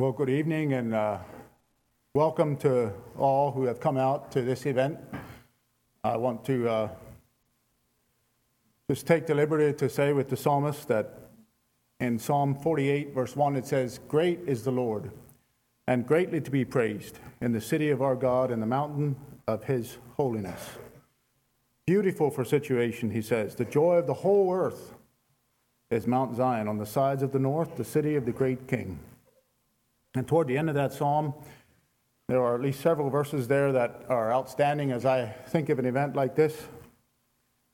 Well, good evening and uh, welcome to all who have come out to this event. I want to uh, just take the liberty to say with the psalmist that in Psalm 48, verse 1, it says, Great is the Lord, and greatly to be praised in the city of our God and the mountain of his holiness. Beautiful for situation, he says. The joy of the whole earth is Mount Zion on the sides of the north, the city of the great king. And toward the end of that psalm, there are at least several verses there that are outstanding as I think of an event like this.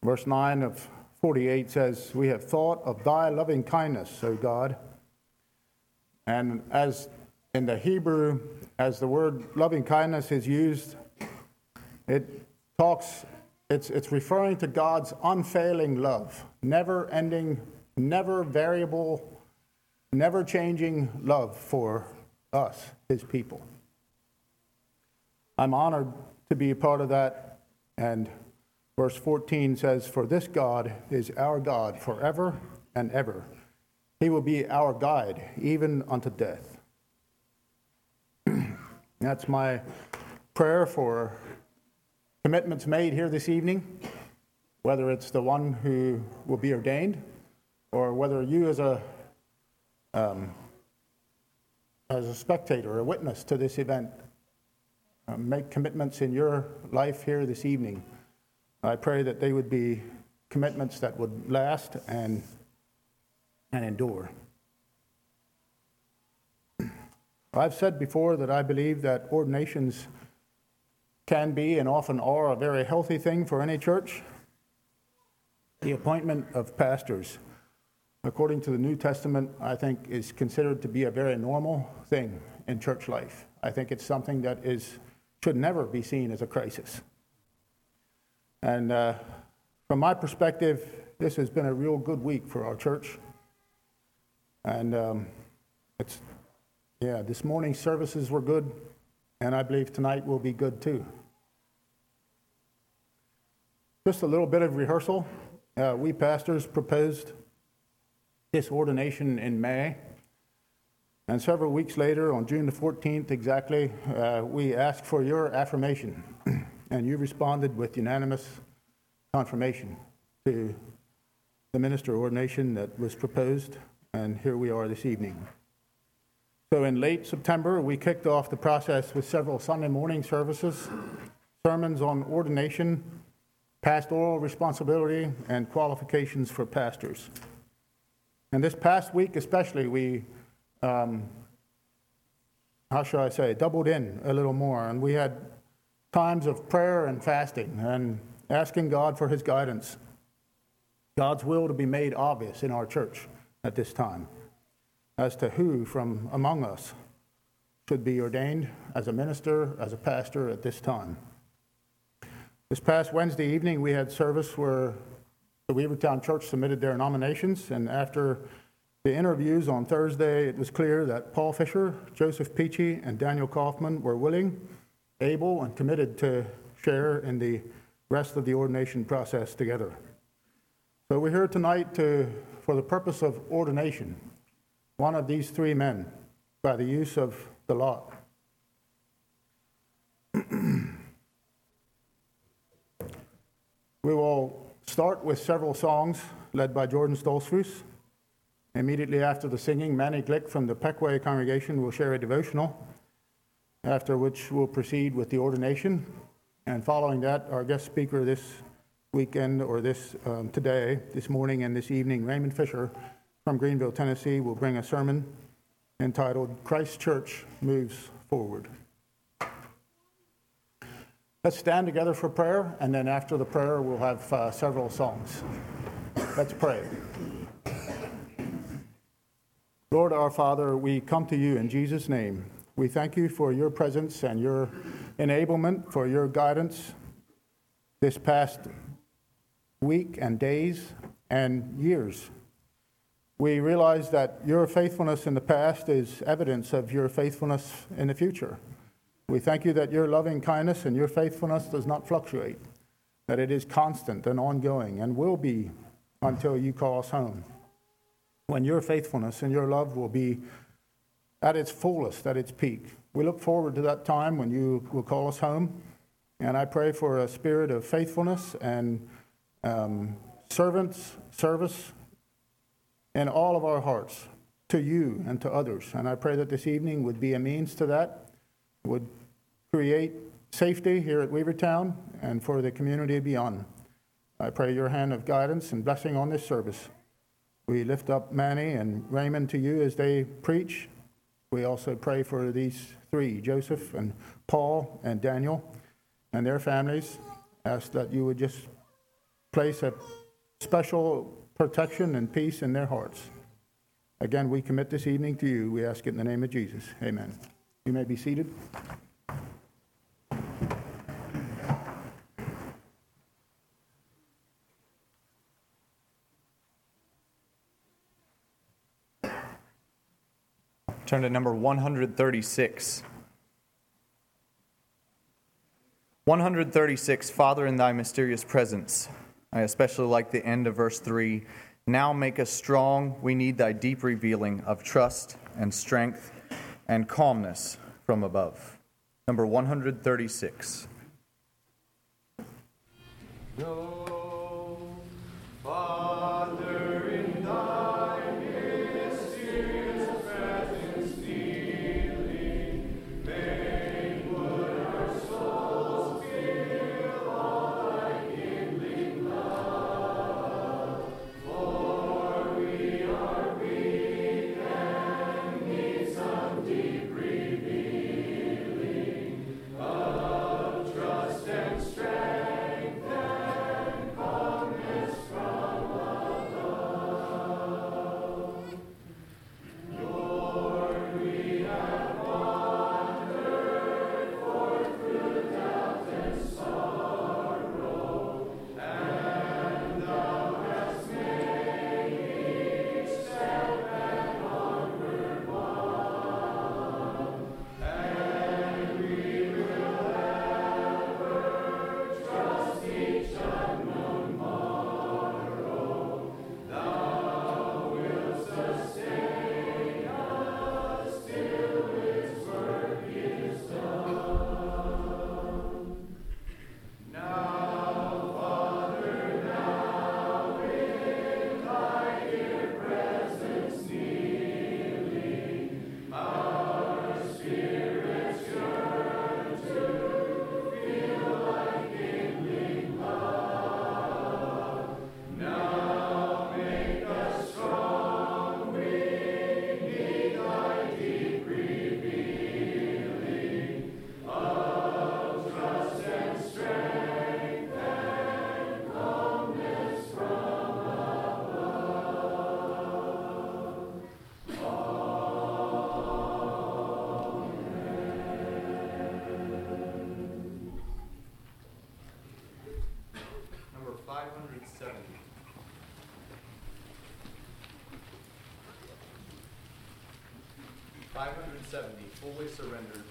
Verse 9 of 48 says, We have thought of thy loving kindness, O God. And as in the Hebrew, as the word loving kindness is used, it talks, it's, it's referring to God's unfailing love, never ending, never variable, never changing love for us, his people. I'm honored to be a part of that. And verse 14 says, For this God is our God forever and ever. He will be our guide, even unto death. That's my prayer for commitments made here this evening, whether it's the one who will be ordained or whether you as a um, as a spectator, a witness to this event, uh, make commitments in your life here this evening. I pray that they would be commitments that would last and, and endure. I've said before that I believe that ordinations can be and often are a very healthy thing for any church. The appointment of pastors according to the New Testament, I think is considered to be a very normal thing in church life. I think it's something that is should never be seen as a crisis. And uh, from my perspective, this has been a real good week for our church. And um, it's, yeah, this morning's services were good, and I believe tonight will be good too. Just a little bit of rehearsal. Uh, we pastors proposed this ordination in May. And several weeks later, on June the 14th exactly, uh, we asked for your affirmation, and you responded with unanimous confirmation to the minister ordination that was proposed, and here we are this evening. So, in late September, we kicked off the process with several Sunday morning services, sermons on ordination, pastoral responsibility, and qualifications for pastors. And this past week, especially, we, um, how shall I say, doubled in a little more. And we had times of prayer and fasting and asking God for his guidance, God's will to be made obvious in our church at this time as to who from among us should be ordained as a minister, as a pastor at this time. This past Wednesday evening, we had service where the Weavertown Church submitted their nominations, and after the interviews on Thursday, it was clear that Paul Fisher, Joseph Peachey, and Daniel Kaufman were willing, able, and committed to share in the rest of the ordination process together. So we're here tonight to, for the purpose of ordination, one of these three men by the use of the lot. we will start with several songs led by Jordan Stoltzfus. Immediately after the singing, Manny Glick from the Pequea congregation will share a devotional, after which we'll proceed with the ordination. And following that, our guest speaker this weekend or this um, today, this morning and this evening, Raymond Fisher from Greenville, Tennessee, will bring a sermon entitled Christ Church Moves Forward. Let's stand together for prayer, and then after the prayer, we'll have uh, several songs. Let's pray. Lord our Father, we come to you in Jesus' name. We thank you for your presence and your enablement, for your guidance this past week and days and years. We realize that your faithfulness in the past is evidence of your faithfulness in the future. We thank you that your loving kindness and your faithfulness does not fluctuate, that it is constant and ongoing and will be until you call us home. When your faithfulness and your love will be at its fullest, at its peak. We look forward to that time when you will call us home. And I pray for a spirit of faithfulness and um, servants, service in all of our hearts to you and to others. And I pray that this evening would be a means to that, would create safety here at Weavertown and for the community beyond. I pray your hand of guidance and blessing on this service. We lift up Manny and Raymond to you as they preach. We also pray for these three, Joseph and Paul and Daniel and their families. Ask that you would just place a special protection and peace in their hearts. Again, we commit this evening to you. We ask it in the name of Jesus. Amen. You may be seated. Turn to number 136. 136, Father, in thy mysterious presence. I especially like the end of verse 3. Now make us strong. We need thy deep revealing of trust and strength and calmness from above. Number 136. No, Father. Fully surrendered,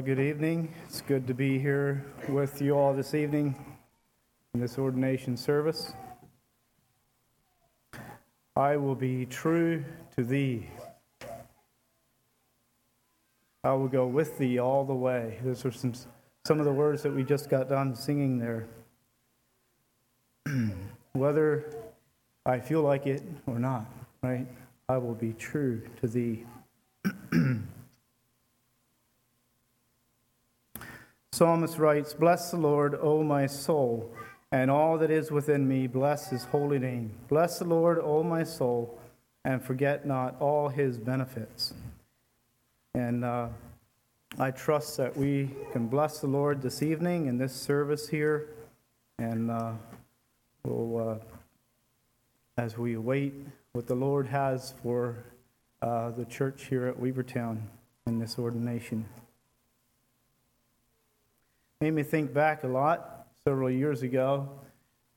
Well, good evening. It's good to be here with you all this evening in this ordination service. I will be true to thee. I will go with thee all the way. Those are some, some of the words that we just got done singing there. Whether I feel like it or not, right? I will be true to thee. Psalmist writes, Bless the Lord, O my soul, and all that is within me, bless his holy name. Bless the Lord, O my soul, and forget not all his benefits. And uh, I trust that we can bless the Lord this evening in this service here, and uh, we'll, uh, as we wait what the Lord has for uh, the church here at Weavertown in this ordination. Made me think back a lot several years ago.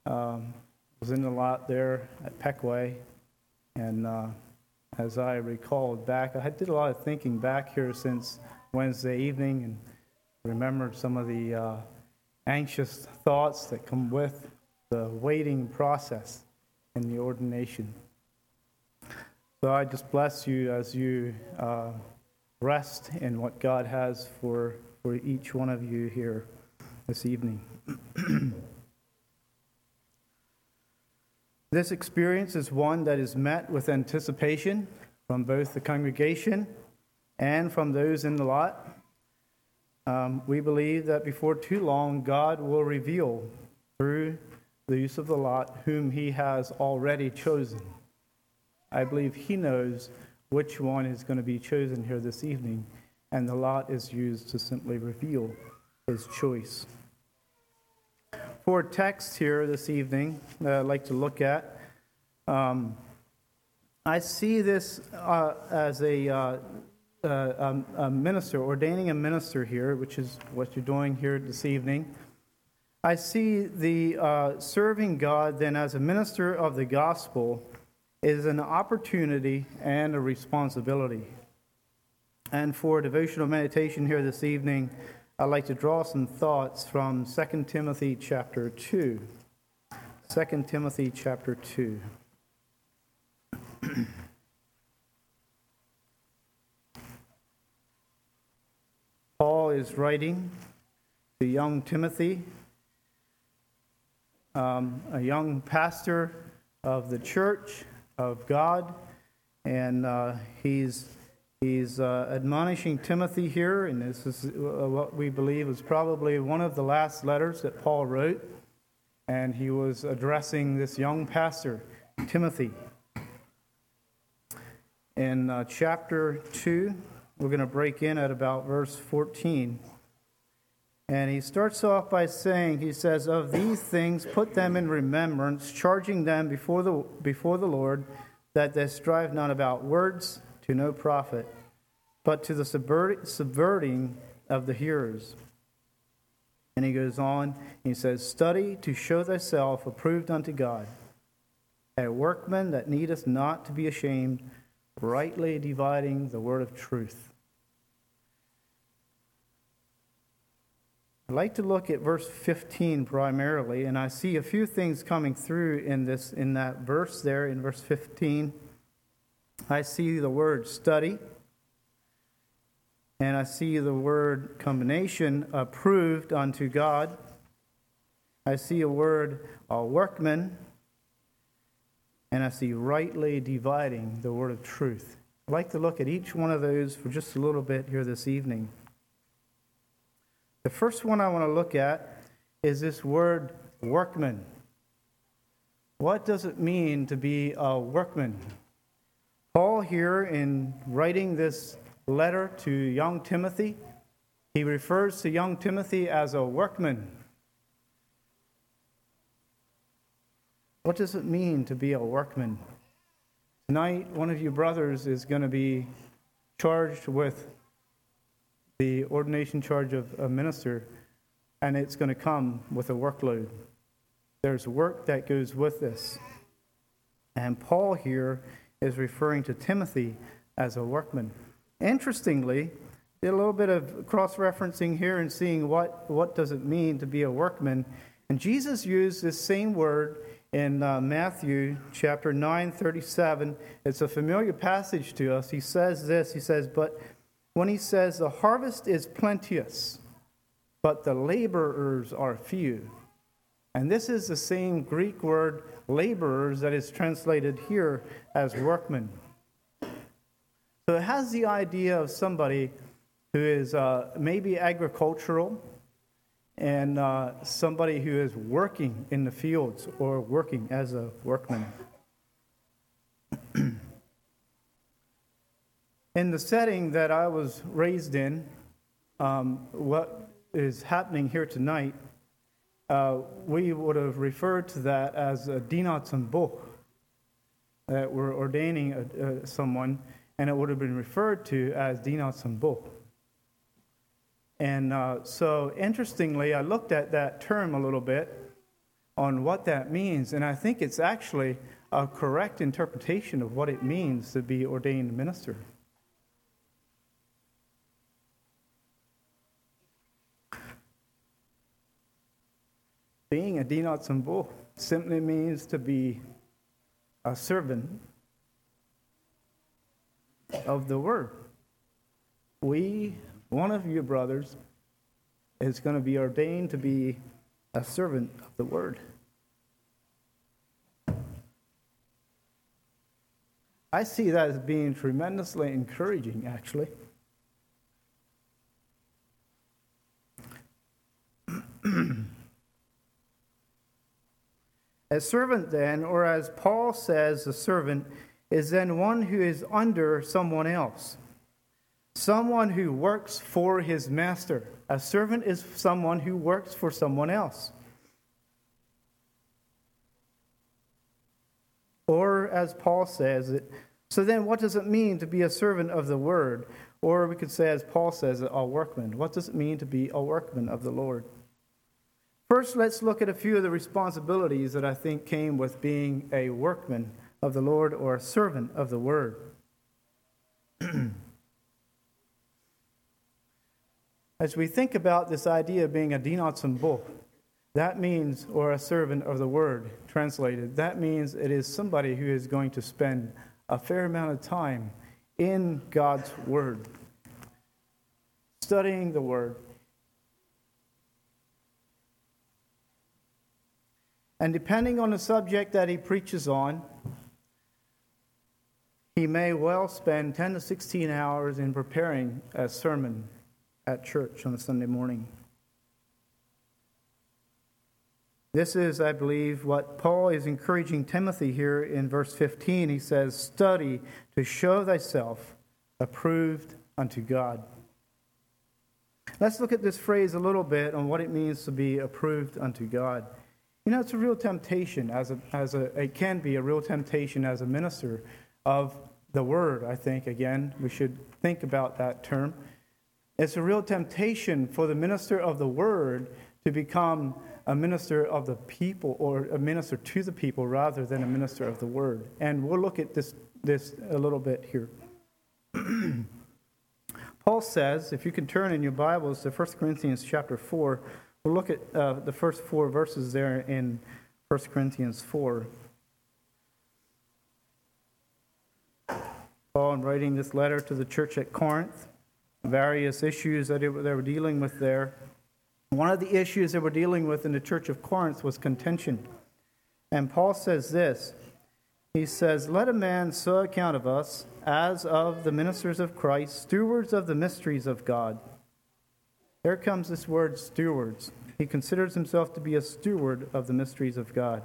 Um, was in the lot there at Pequea, and uh, as I recalled back, I did a lot of thinking back here since Wednesday evening, and remembered some of the uh, anxious thoughts that come with the waiting process in the ordination. So I just bless you as you uh, rest in what God has for, for each one of you here this evening. this experience is one that is met with anticipation from both the congregation and from those in the lot. Um, we believe that before too long, God will reveal through the use of the lot whom He has already chosen. I believe He knows which one is going to be chosen here this evening, and the lot is used to simply reveal his choice. For text here this evening that I'd like to look at, um, I see this uh, as a, uh, uh, a, minister, ordaining a minister here, which is what you're doing here this evening. I see the uh, serving God then as a minister of the gospel is an opportunity and a responsibility. And for devotional meditation here this evening, I'd like to draw some thoughts from 2 Timothy chapter 2. 2 Timothy chapter 2. Paul is writing to young Timothy, um, a young pastor of the church of God, and uh, he's He's uh, admonishing Timothy here, and this is uh, what we believe is probably one of the last letters that Paul wrote. And he was addressing this young pastor, Timothy. In uh, chapter 2, we're going to break in at about verse 14. And he starts off by saying, he says, Of these things put them in remembrance, charging them before the, before the Lord that they strive not about words to no profit, but to the subverting of the hearers. And he goes on, he says, Study to show thyself approved unto God, a workman that needeth not to be ashamed, rightly dividing the word of truth. I'd like to look at verse 15 primarily, and I see a few things coming through in this in that verse there in verse 15. I see the word study, and I see the word combination approved unto God. I see a word a workman, and I see rightly dividing the word of truth. I'd like to look at each one of those for just a little bit here this evening. The first one I want to look at is this word workman. What does it mean to be a workman? Paul, here in writing this letter to young Timothy, he refers to young Timothy as a workman. What does it mean to be a workman? Tonight, one of you brothers is going to be charged with the ordination charge of a minister, and it's going to come with a workload. There's work that goes with this. And Paul here is referring to Timothy as a workman. Interestingly, a little bit of cross-referencing here and seeing what, what does it mean to be a workman. And Jesus used this same word in uh, Matthew chapter 9, 37. It's a familiar passage to us. He says this, he says, but when he says, the harvest is plenteous, but the laborers are few. And this is the same Greek word laborers that is translated here as workmen. So it has the idea of somebody who is uh, maybe agricultural and uh, somebody who is working in the fields or working as a workman. in the setting that I was raised in, um, what is happening here tonight, uh, we would have referred to that as a dinatsambo, that we're ordaining a, a, someone, and it would have been referred to as dinatsambo. And uh, so, interestingly, I looked at that term a little bit on what that means, and I think it's actually a correct interpretation of what it means to be ordained minister. Being a dinat sambo simply means to be a servant of the word. We one of you brothers is going to be ordained to be a servant of the word. I see that as being tremendously encouraging, actually. a servant, then, or as Paul says, a servant, is then one who is under someone else. Someone who works for his master. A servant is someone who works for someone else. Or, as Paul says it, so then what does it mean to be a servant of the word? Or we could say, as Paul says a workman. What does it mean to be a workman of the Lord? First, let's look at a few of the responsibilities that I think came with being a workman of the Lord or a servant of the word. As we think about this idea of being a dinatsambo, that means, or a servant of the word, translated, that means it is somebody who is going to spend a fair amount of time in God's word, studying the word. And depending on the subject that he preaches on, he may well spend 10 to 16 hours in preparing a sermon at church on a Sunday morning. This is, I believe, what Paul is encouraging Timothy here in verse 15. He says, Study to show thyself approved unto God. Let's look at this phrase a little bit on what it means to be approved unto God. You know, it's a real temptation, as a, as a, it can be a real temptation as a minister of the word, I think. Again, we should think about that term. It's a real temptation for the minister of the word to become a minister of the people or a minister to the people rather than a minister of the word. And we'll look at this, this a little bit here. Paul says, if you can turn in your Bibles to 1 Corinthians chapter 4, we'll look at uh, the first four verses there in 1 Corinthians 4. Paul, in writing this letter to the church at Corinth, various issues that they were dealing with there. One of the issues they were dealing with in the church of Corinth was contention. And Paul says this He says, Let a man so account of us as of the ministers of Christ, stewards of the mysteries of God. There comes this word stewards. He considers himself to be a steward of the mysteries of God.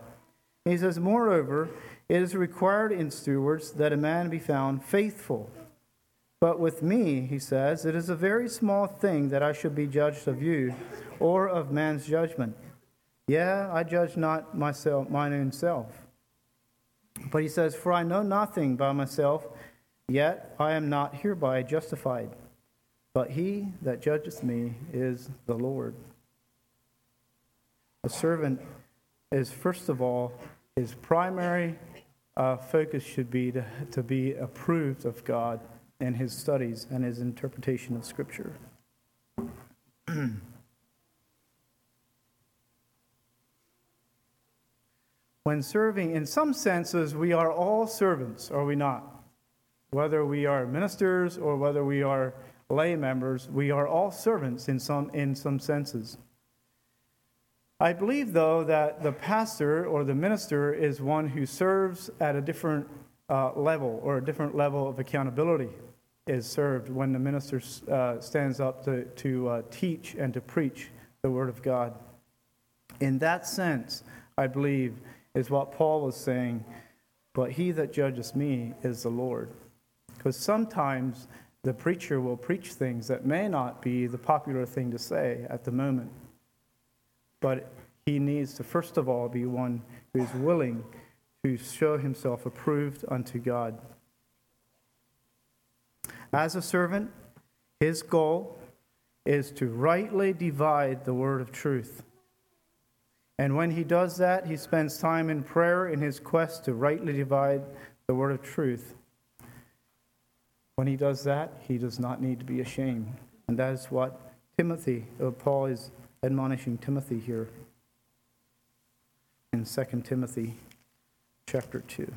He says, Moreover, it is required in stewards that a man be found faithful. But with me, he says, it is a very small thing that I should be judged of you or of man's judgment. Yeah, I judge not myself, mine own self. But he says, For I know nothing by myself, yet I am not hereby justified. But he that judgeth me is the Lord. A servant is, first of all, his primary uh, focus should be to, to be approved of God in his studies and his interpretation of Scripture. when serving, in some senses, we are all servants, are we not? Whether we are ministers or whether we are lay members, we are all servants in some, in some senses. I believe, though, that the pastor or the minister is one who serves at a different uh, level or a different level of accountability is served when the minister uh, stands up to, to uh, teach and to preach the Word of God. In that sense, I believe, is what Paul was saying, but he that judges me is the Lord. Because sometimes the preacher will preach things that may not be the popular thing to say at the moment. But he needs to, first of all, be one who is willing to show himself approved unto God. As a servant, his goal is to rightly divide the word of truth. And when he does that, he spends time in prayer in his quest to rightly divide the word of truth. When he does that, he does not need to be ashamed. And that is what Timothy, or Paul is admonishing Timothy here in 2 Timothy chapter 2.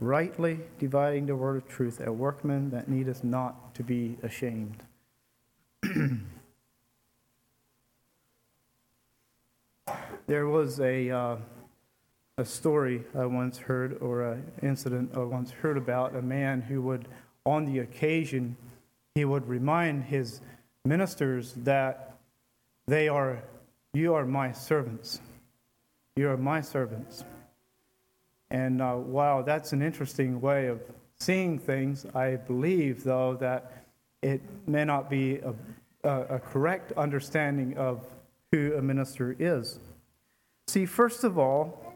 Rightly dividing the word of truth, a workman that needeth not to be ashamed. there was a, uh, a story I once heard, or an incident I once heard about a man who would, on the occasion, he would remind his ministers that they are, you are my servants. You are my servants. And uh, wow, that's an interesting way of seeing things. I believe, though, that it may not be a, a, a correct understanding of who a minister is. See, first of all,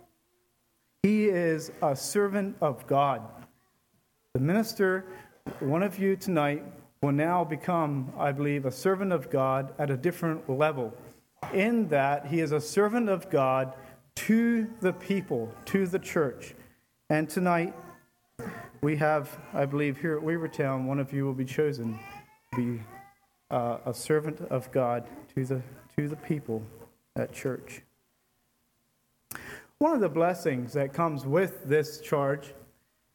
he is a servant of God. The minister, one of you tonight, will now become, I believe, a servant of God at a different level, in that he is a servant of God to the people, to the church. And tonight, we have, I believe, here at Weavertown, one of you will be chosen to be uh, a servant of God to the, to the people at church. One of the blessings that comes with this charge,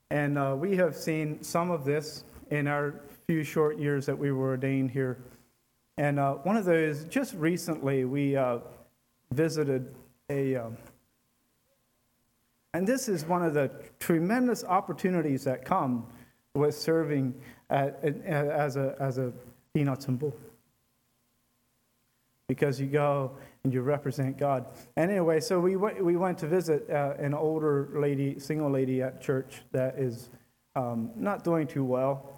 and uh, we have seen some of this in our few short years that we were ordained here. And uh, one of those, just recently, we uh, visited a. Um, and this is one of the tremendous opportunities that come with serving at, as, a, as a peanut symbol. Because you go and you represent God. And anyway, so we went, we went to visit uh, an older lady, single lady at church that is um, not doing too well.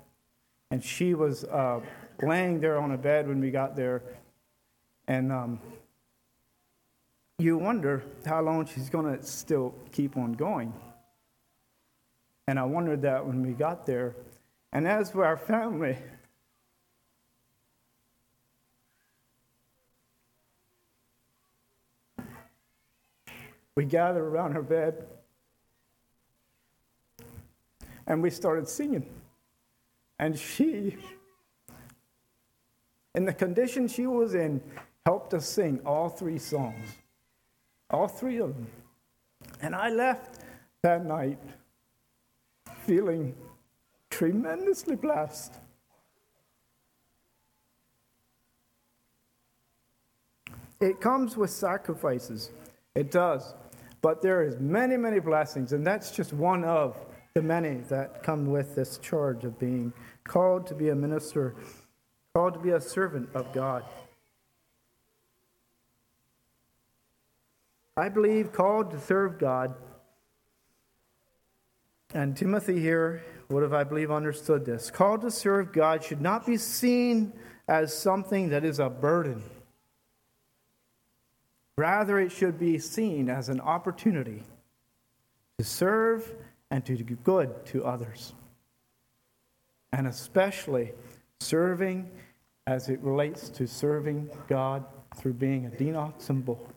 And she was uh, laying there on a bed when we got there. And um, you wonder how long she's going to still keep on going. And I wondered that when we got there. And as for our family, we gathered around her bed and we started singing. And she, in the condition she was in, helped us sing all three songs all three of them. And I left that night feeling tremendously blessed. It comes with sacrifices. It does. But there is many, many blessings, and that's just one of the many that come with this charge of being called to be a minister, called to be a servant of God. I believe, called to serve God. And Timothy here would have, I believe, understood this. Called to serve God should not be seen as something that is a burden. Rather, it should be seen as an opportunity to serve and to do good to others. And especially serving as it relates to serving God through being a Dinox symbol.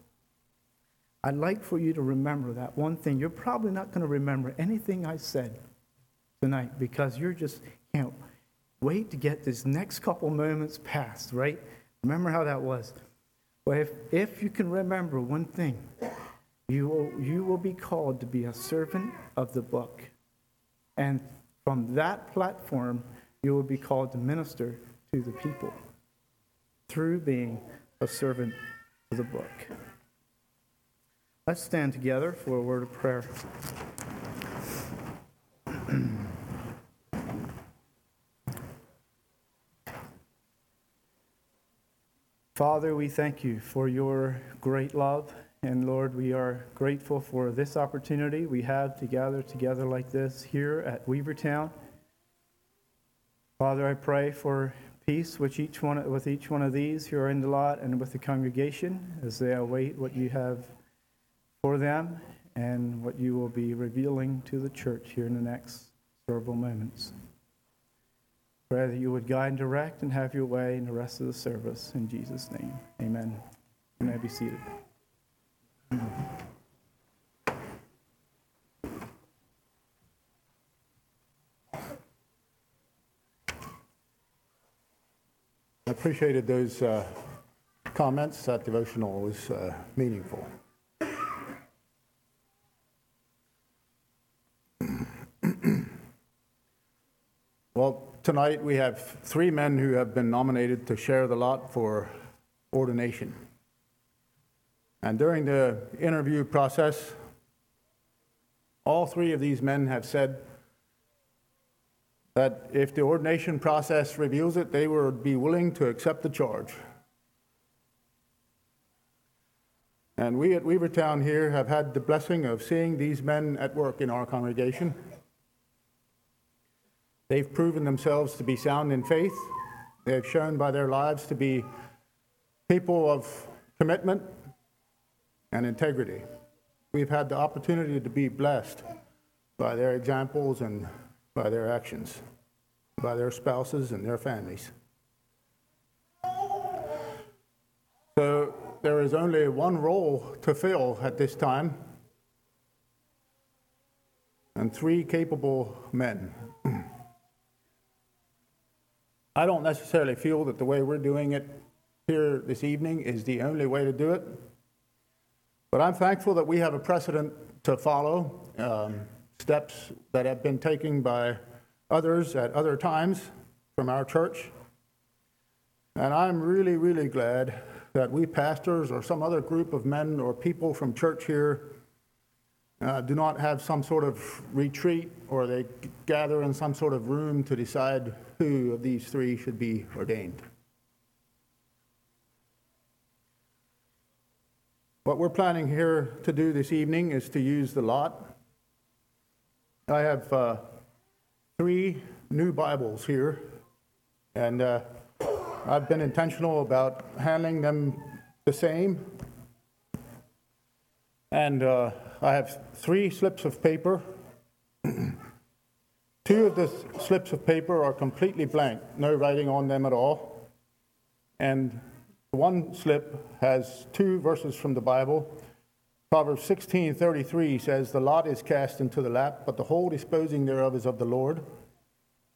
I'd like for you to remember that one thing. You're probably not going to remember anything I said tonight because you're just can't wait to get this next couple moments past, right? Remember how that was. Well, if, if you can remember one thing, you will, you will be called to be a servant of the book. And from that platform, you will be called to minister to the people through being a servant of the book. Let's stand together for a word of prayer. Father, we thank you for your great love. And Lord, we are grateful for this opportunity we have to gather together like this here at Weavertown. Father, I pray for peace with each one, with each one of these who are in the lot and with the congregation as they await what you have for them and what you will be revealing to the church here in the next several moments. Pray that you would guide and direct and have your way in the rest of the service. In Jesus' name, amen. You may be seated. I appreciated those uh, comments. That devotional was uh, meaningful. well, tonight we have three men who have been nominated to share the lot for ordination. And during the interview process, all three of these men have said that if the ordination process reveals it, they would be willing to accept the charge. And we at Weavertown here have had the blessing of seeing these men at work in our congregation. They've proven themselves to be sound in faith. They've shown by their lives to be people of commitment and integrity. We've had the opportunity to be blessed by their examples and by their actions, by their spouses and their families. So there is only one role to fill at this time, and three capable men. I don't necessarily feel that the way we're doing it here this evening is the only way to do it. But I'm thankful that we have a precedent to follow, um, steps that have been taken by others at other times from our church. And I'm really, really glad that we pastors or some other group of men or people from church here uh, do not have some sort of retreat or they gather in some sort of room to decide who of these three should be ordained. What we're planning here to do this evening is to use the lot. I have uh, three new Bibles here, and uh, I've been intentional about handling them the same. And uh, I have three slips of paper. Two of the slips of paper are completely blank, no writing on them at all. And one slip has two verses from the Bible. Proverbs 16:33 says, "The lot is cast into the lap, but the whole disposing thereof is of the Lord."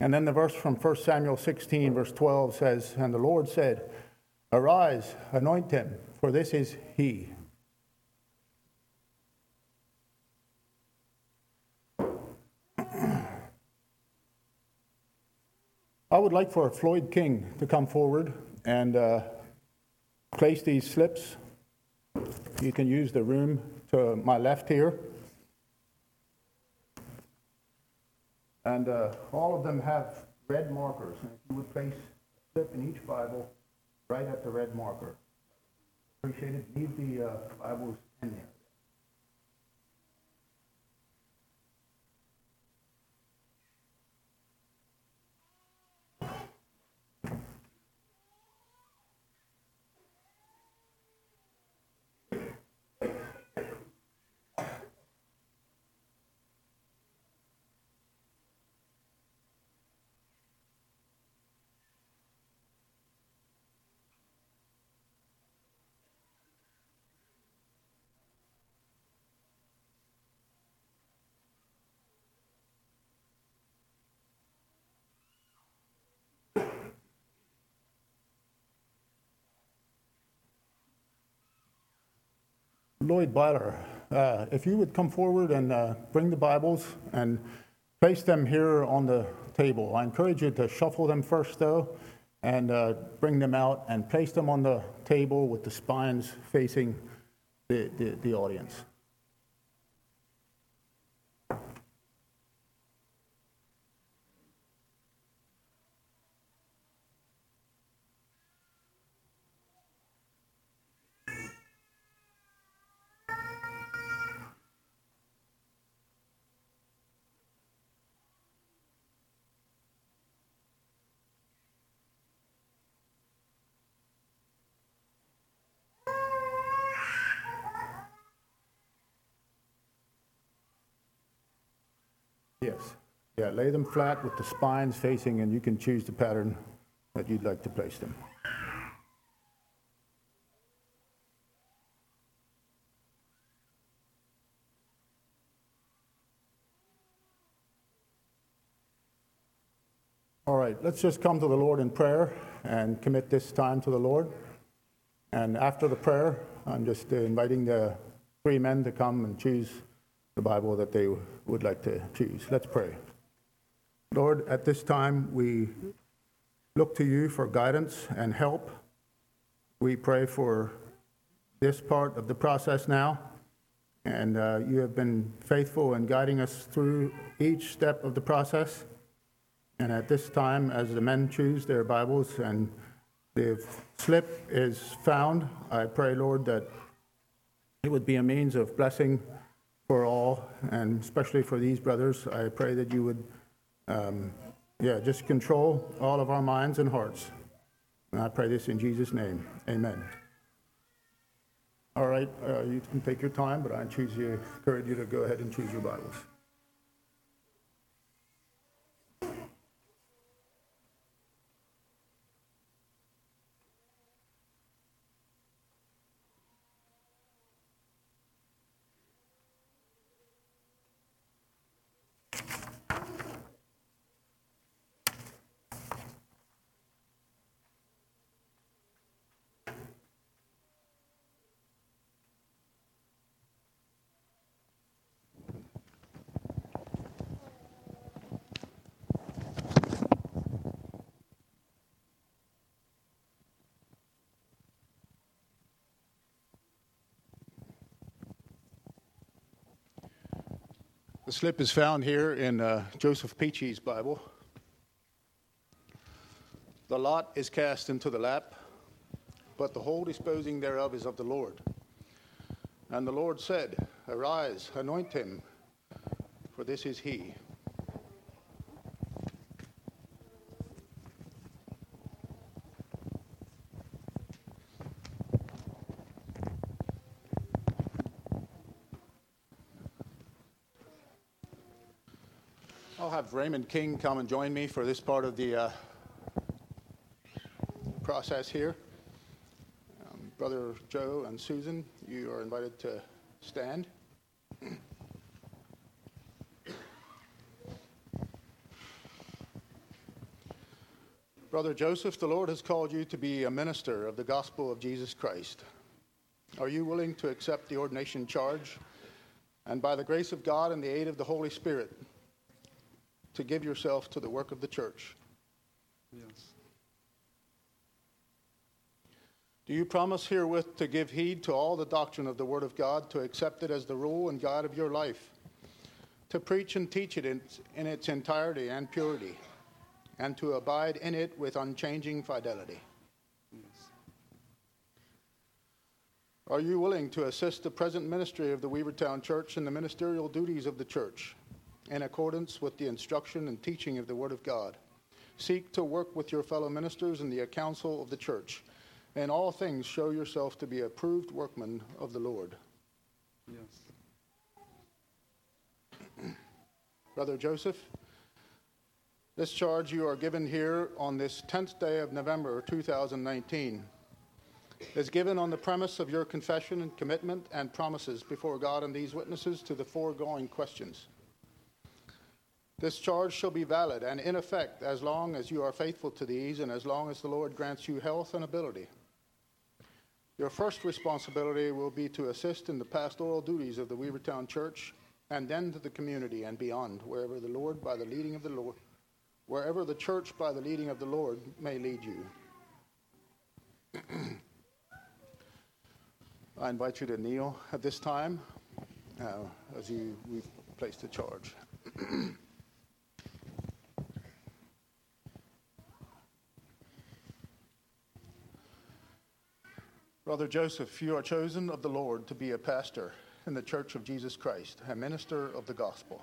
And then the verse from 1 Samuel 16, verse 12 says, And the Lord said, Arise, anoint him, for this is he. I would like for Floyd King to come forward and uh, place these slips. You can use the room to my left here. And uh, all of them have red markers. And if you would place a slip in each Bible right at the red marker. Appreciate it. Leave the uh, Bibles in there. Lloyd Byler, uh, if you would come forward and uh, bring the Bibles and place them here on the table. I encourage you to shuffle them first, though, and uh, bring them out and place them on the table with the spines facing the, the, the audience. Yeah, lay them flat with the spines facing, and you can choose the pattern that you'd like to place them. All right, let's just come to the Lord in prayer and commit this time to the Lord. And after the prayer, I'm just inviting the three men to come and choose the Bible that they would like to choose. Let's pray. Lord, at this time, we look to you for guidance and help. We pray for this part of the process now, and uh, you have been faithful in guiding us through each step of the process. And at this time, as the men choose their Bibles and the slip is found, I pray, Lord, that it would be a means of blessing for all, and especially for these brothers. I pray that you would, um, yeah, just control all of our minds and hearts. And I pray this in Jesus' name. Amen. All right, uh, you can take your time, but I choose you, encourage you to go ahead and choose your Bibles. The slip is found here in uh, Joseph Peachey's Bible. The lot is cast into the lap, but the whole disposing thereof is of the Lord. And the Lord said, Arise, anoint him, for this is he. I'll have Raymond King come and join me for this part of the uh, process here. Um, Brother Joe and Susan, you are invited to stand. Brother Joseph, the Lord has called you to be a minister of the gospel of Jesus Christ. Are you willing to accept the ordination charge and by the grace of God and the aid of the Holy Spirit to give yourself to the work of the church? Yes. Do you promise herewith to give heed to all the doctrine of the Word of God, to accept it as the rule and guide of your life, to preach and teach it in, in its entirety and purity, and to abide in it with unchanging fidelity? Yes. Are you willing to assist the present ministry of the Weavertown Church in the ministerial duties of the church in accordance with the instruction and teaching of the Word of God? Seek to work with your fellow ministers in the council of the church. In all things, show yourself to be approved workmen of the Lord. Yes. Brother Joseph, this charge you are given here on this 10th day of November 2019 is given on the premise of your confession and commitment and promises before God and these witnesses to the foregoing questions. This charge shall be valid and in effect as long as you are faithful to these and as long as the Lord grants you health and ability. Your first responsibility will be to assist in the pastoral duties of the Weavertown Church and then to the community and beyond, wherever the Lord, by the leading of the Lord, wherever the church, by the leading of the Lord, may lead you. I invite you to kneel at this time uh, as you we've the charge. Brother Joseph, you are chosen of the Lord to be a pastor in the Church of Jesus Christ, a minister of the gospel.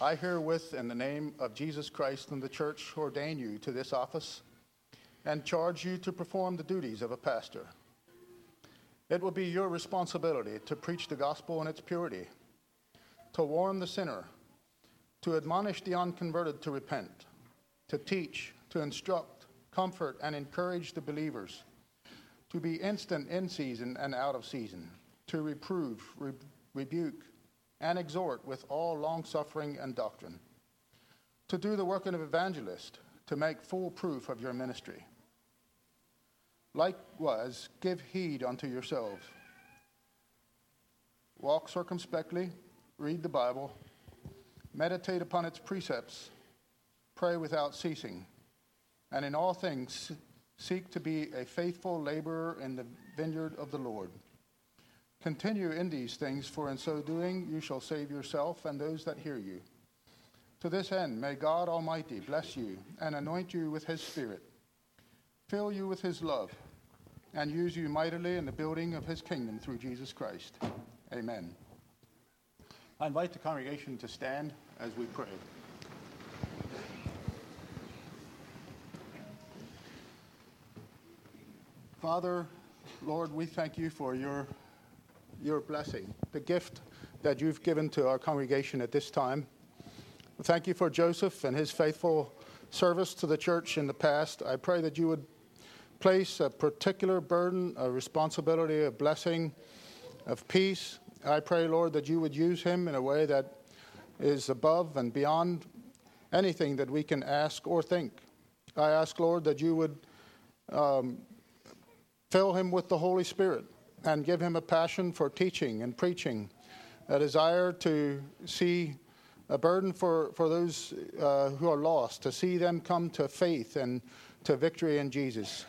I herewith, in the name of Jesus Christ and the church, ordain you to this office and charge you to perform the duties of a pastor. It will be your responsibility to preach the gospel in its purity, to warn the sinner, to admonish the unconverted to repent, to teach, to instruct, comfort, and encourage the believers to be instant in season and out of season, to reprove, re- rebuke, and exhort with all longsuffering and doctrine, to do the work of an evangelist, to make full proof of your ministry. Likewise, give heed unto yourselves. Walk circumspectly, read the Bible, meditate upon its precepts, pray without ceasing, and in all things Seek to be a faithful laborer in the vineyard of the Lord. Continue in these things, for in so doing you shall save yourself and those that hear you. To this end, may God Almighty bless you and anoint you with his Spirit, fill you with his love, and use you mightily in the building of his kingdom through Jesus Christ. Amen. I invite the congregation to stand as we pray. Father, Lord, we thank you for your, your blessing, the gift that you've given to our congregation at this time. Thank you for Joseph and his faithful service to the church in the past. I pray that you would place a particular burden, a responsibility, a blessing of peace. I pray, Lord, that you would use him in a way that is above and beyond anything that we can ask or think. I ask, Lord, that you would um, Fill him with the Holy Spirit and give him a passion for teaching and preaching, a desire to see a burden for, for those uh, who are lost, to see them come to faith and to victory in Jesus.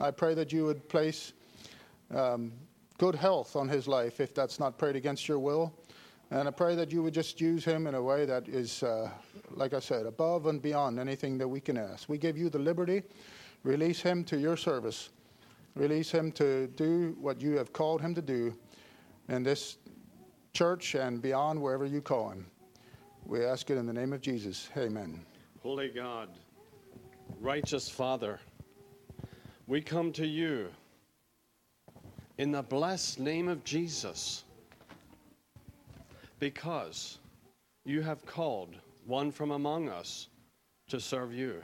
I pray that you would place um, good health on his life if that's not prayed against your will. And I pray that you would just use him in a way that is, uh, like I said, above and beyond anything that we can ask. We give you the liberty. Release him to your service. Release him to do what you have called him to do in this church and beyond wherever you call him. We ask it in the name of Jesus. Amen. Holy God, righteous Father, we come to you in the blessed name of Jesus because you have called one from among us to serve you.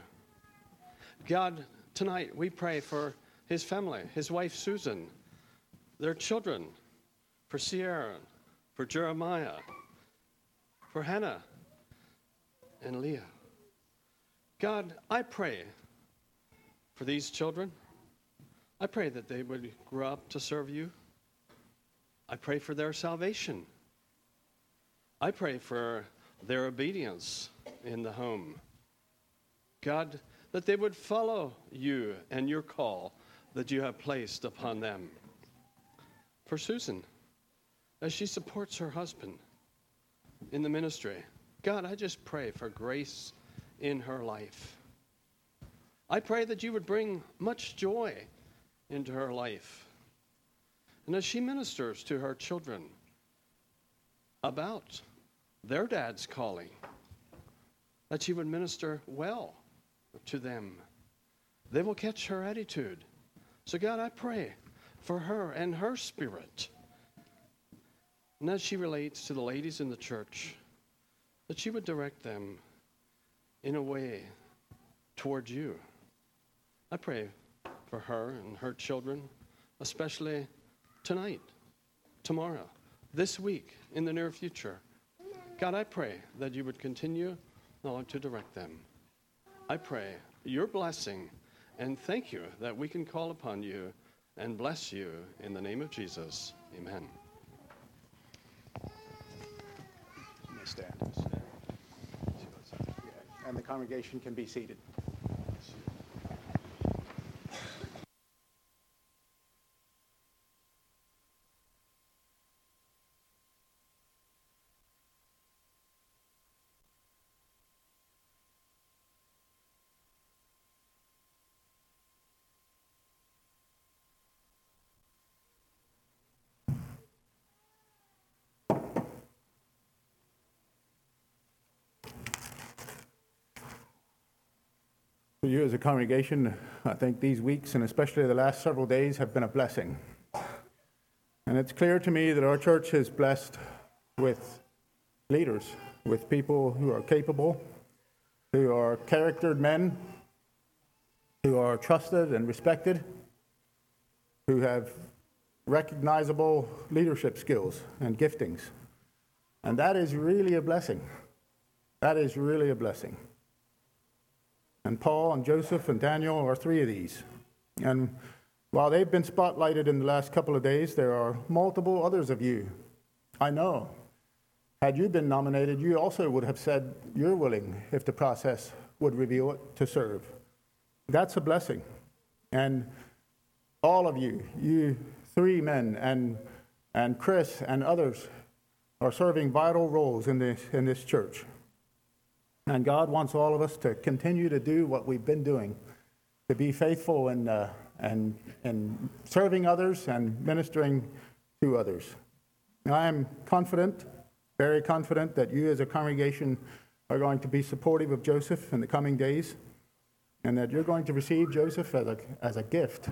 God, tonight we pray for his family, his wife Susan, their children, for Sierra, for Jeremiah, for Hannah and Leah. God, I pray for these children. I pray that they would grow up to serve you. I pray for their salvation. I pray for their obedience in the home. God, that they would follow you and your call that you have placed upon them. For Susan, as she supports her husband in the ministry, God, I just pray for grace in her life. I pray that you would bring much joy into her life. And as she ministers to her children about their dad's calling, that she would minister well to them. They will catch her attitude so, God, I pray for her and her spirit. And as she relates to the ladies in the church, that she would direct them in a way towards you. I pray for her and her children, especially tonight, tomorrow, this week, in the near future. God, I pray that you would continue, Lord, to direct them. I pray your blessing and thank you that we can call upon you and bless you in the name of Jesus. Amen. You may stand. And the congregation can be seated. For you as a congregation, I think these weeks and especially the last several days have been a blessing. And it's clear to me that our church is blessed with leaders, with people who are capable, who are charactered men, who are trusted and respected, who have recognizable leadership skills and giftings. And that is really a blessing. That is really a blessing. And Paul and Joseph and Daniel are three of these. And while they've been spotlighted in the last couple of days, there are multiple others of you. I know. Had you been nominated, you also would have said you're willing, if the process would reveal it, to serve. That's a blessing. And all of you, you three men, and, and Chris and others, are serving vital roles in this, in this church. And God wants all of us to continue to do what we've been doing, to be faithful in, uh, and, and serving others and ministering to others. And I am confident, very confident, that you as a congregation are going to be supportive of Joseph in the coming days, and that you're going to receive Joseph as a, as a gift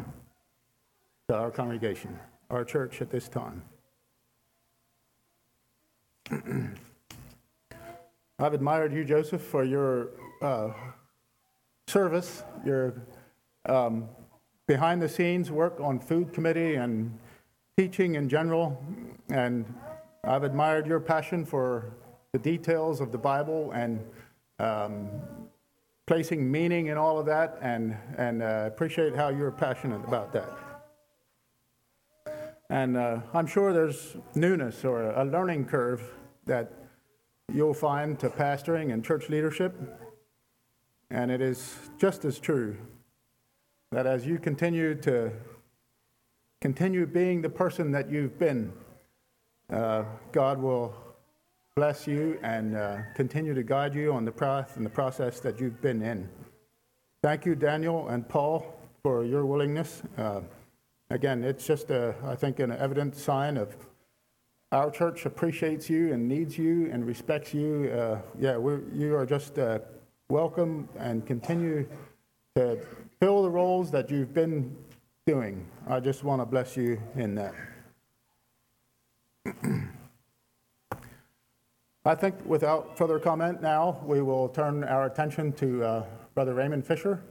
to our congregation, our church at this time. I've admired you, Joseph, for your uh, service, your um, behind the scenes work on food committee and teaching in general. And I've admired your passion for the details of the Bible and um, placing meaning in all of that, and, and uh, appreciate how you're passionate about that. And uh, I'm sure there's newness or a learning curve that you'll find to pastoring and church leadership. And it is just as true that as you continue to continue being the person that you've been, uh, God will bless you and uh, continue to guide you on the path and the process that you've been in. Thank you, Daniel and Paul, for your willingness. Uh, again, it's just, a, I think, an evident sign of our church appreciates you and needs you and respects you. Uh, yeah, you are just uh, welcome and continue to fill the roles that you've been doing. I just want to bless you in that. I think without further comment now, we will turn our attention to uh, Brother Raymond Fisher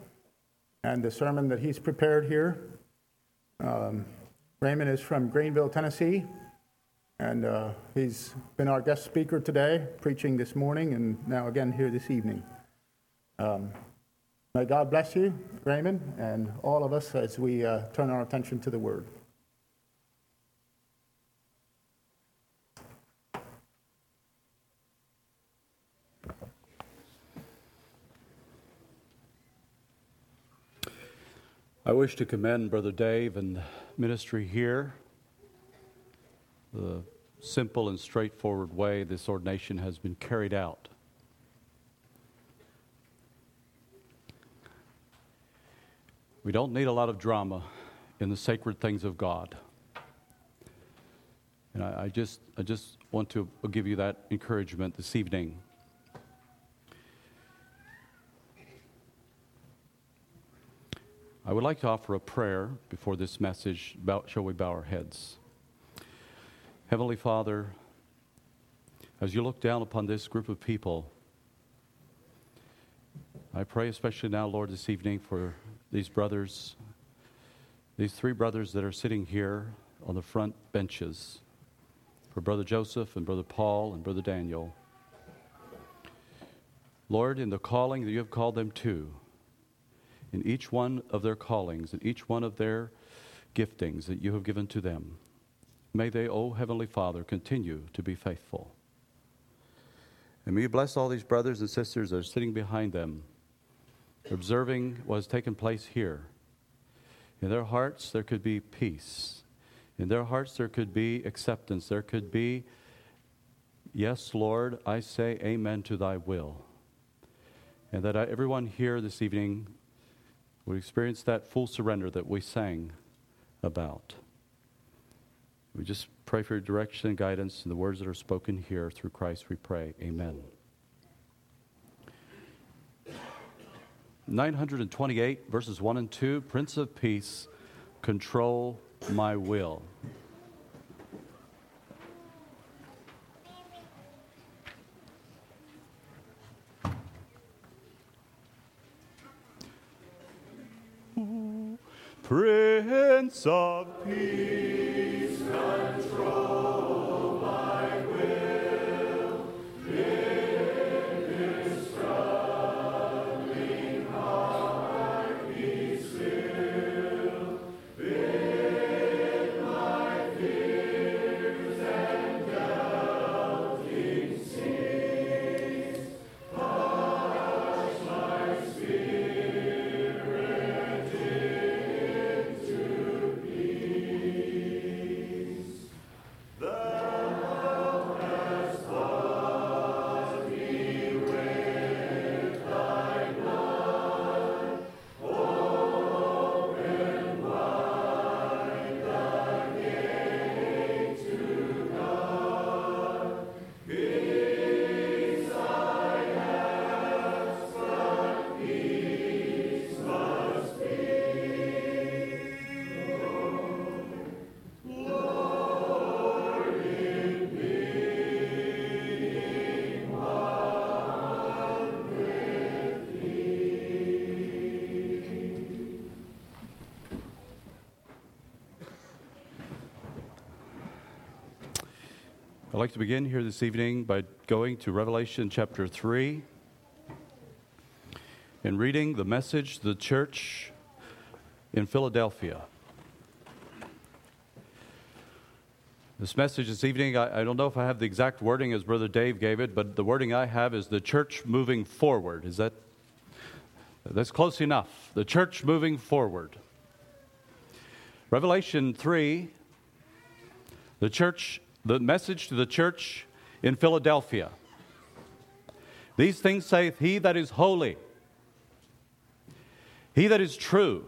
and the sermon that he's prepared here. Um, Raymond is from Greenville, Tennessee. And uh, he's been our guest speaker today, preaching this morning, and now again here this evening. Um, may God bless you, Raymond, and all of us as we uh, turn our attention to the Word. I wish to commend Brother Dave and the ministry here the simple and straightforward way this ordination has been carried out. We don't need a lot of drama in the sacred things of God. And I, I just, I just want to give you that encouragement this evening. I would like to offer a prayer before this message. Shall we bow our heads? Heavenly Father, as you look down upon this group of people, I pray especially now, Lord, this evening for these brothers, these three brothers that are sitting here on the front benches, for Brother Joseph and Brother Paul and Brother Daniel. Lord, in the calling that you have called them to, in each one of their callings, in each one of their giftings that you have given to them. May they, O Heavenly Father, continue to be faithful. And may you bless all these brothers and sisters that are sitting behind them, observing what has taken place here. In their hearts, there could be peace. In their hearts, there could be acceptance. There could be, yes, Lord, I say amen to thy will. And that I, everyone here this evening would experience that full surrender that we sang about. We just pray for your direction and guidance in the words that are spoken here. Through Christ we pray. Amen. 928, verses 1 and 2 Prince of Peace, control my will. Prince of Peace, I'd like to begin here this evening by going to Revelation chapter 3 and reading the message to the church in Philadelphia. This message this evening, I, I don't know if I have the exact wording as Brother Dave gave it, but the wording I have is the church moving forward. Is that that's close enough? The church moving forward. Revelation 3, the church, the message to the church in Philadelphia. These things saith he that is holy, he that is true,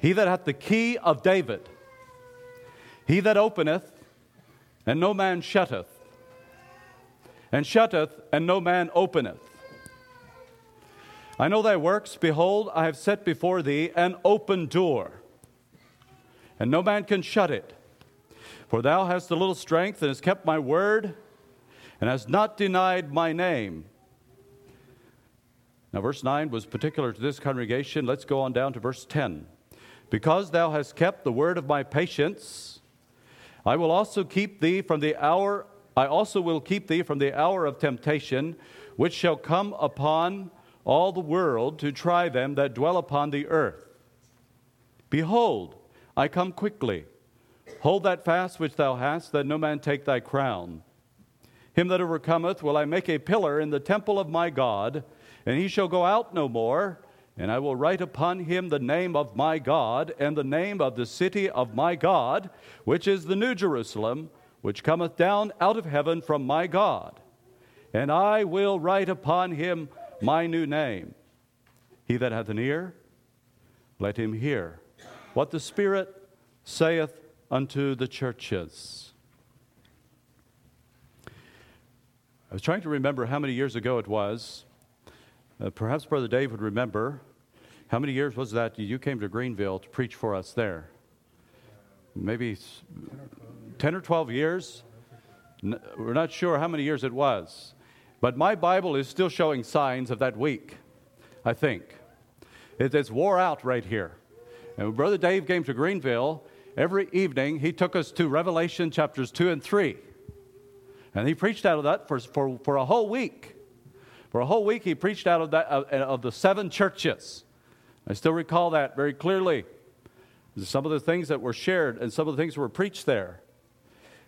he that hath the key of David, he that openeth, and no man shutteth, and shutteth, and no man openeth. I know thy works. Behold, I have set before thee an open door, and no man can shut it. For thou hast a little strength, and hast kept my word, and hast not denied my name. Now, verse 9 was particular to this congregation. Let's go on down to verse 10. Because thou hast kept the word of my patience, I will also keep thee from the hour, I also will keep thee from the hour of temptation, which shall come upon all the world to try them that dwell upon the earth. Behold, I come quickly. Hold that fast which thou hast, that no man take thy crown. Him that overcometh will I make a pillar in the temple of my God, and he shall go out no more. And I will write upon him the name of my God, and the name of the city of my God, which is the New Jerusalem, which cometh down out of heaven from my God. And I will write upon him my new name. He that hath an ear, let him hear what the Spirit saith unto the churches. I was trying to remember how many years ago it was. Uh, perhaps Brother Dave would remember. How many years was that you came to Greenville to preach for us there? Maybe 10 or 12 years? We're not sure how many years it was. But my Bible is still showing signs of that week, I think. It, it's wore out right here. And Brother Dave came to Greenville, every evening he took us to Revelation chapters 2 and 3. And he preached out of that for, for, for a whole week. For a whole week, he preached out of, that, of, of the seven churches. I still recall that very clearly. some of the things that were shared and some of the things that were preached there.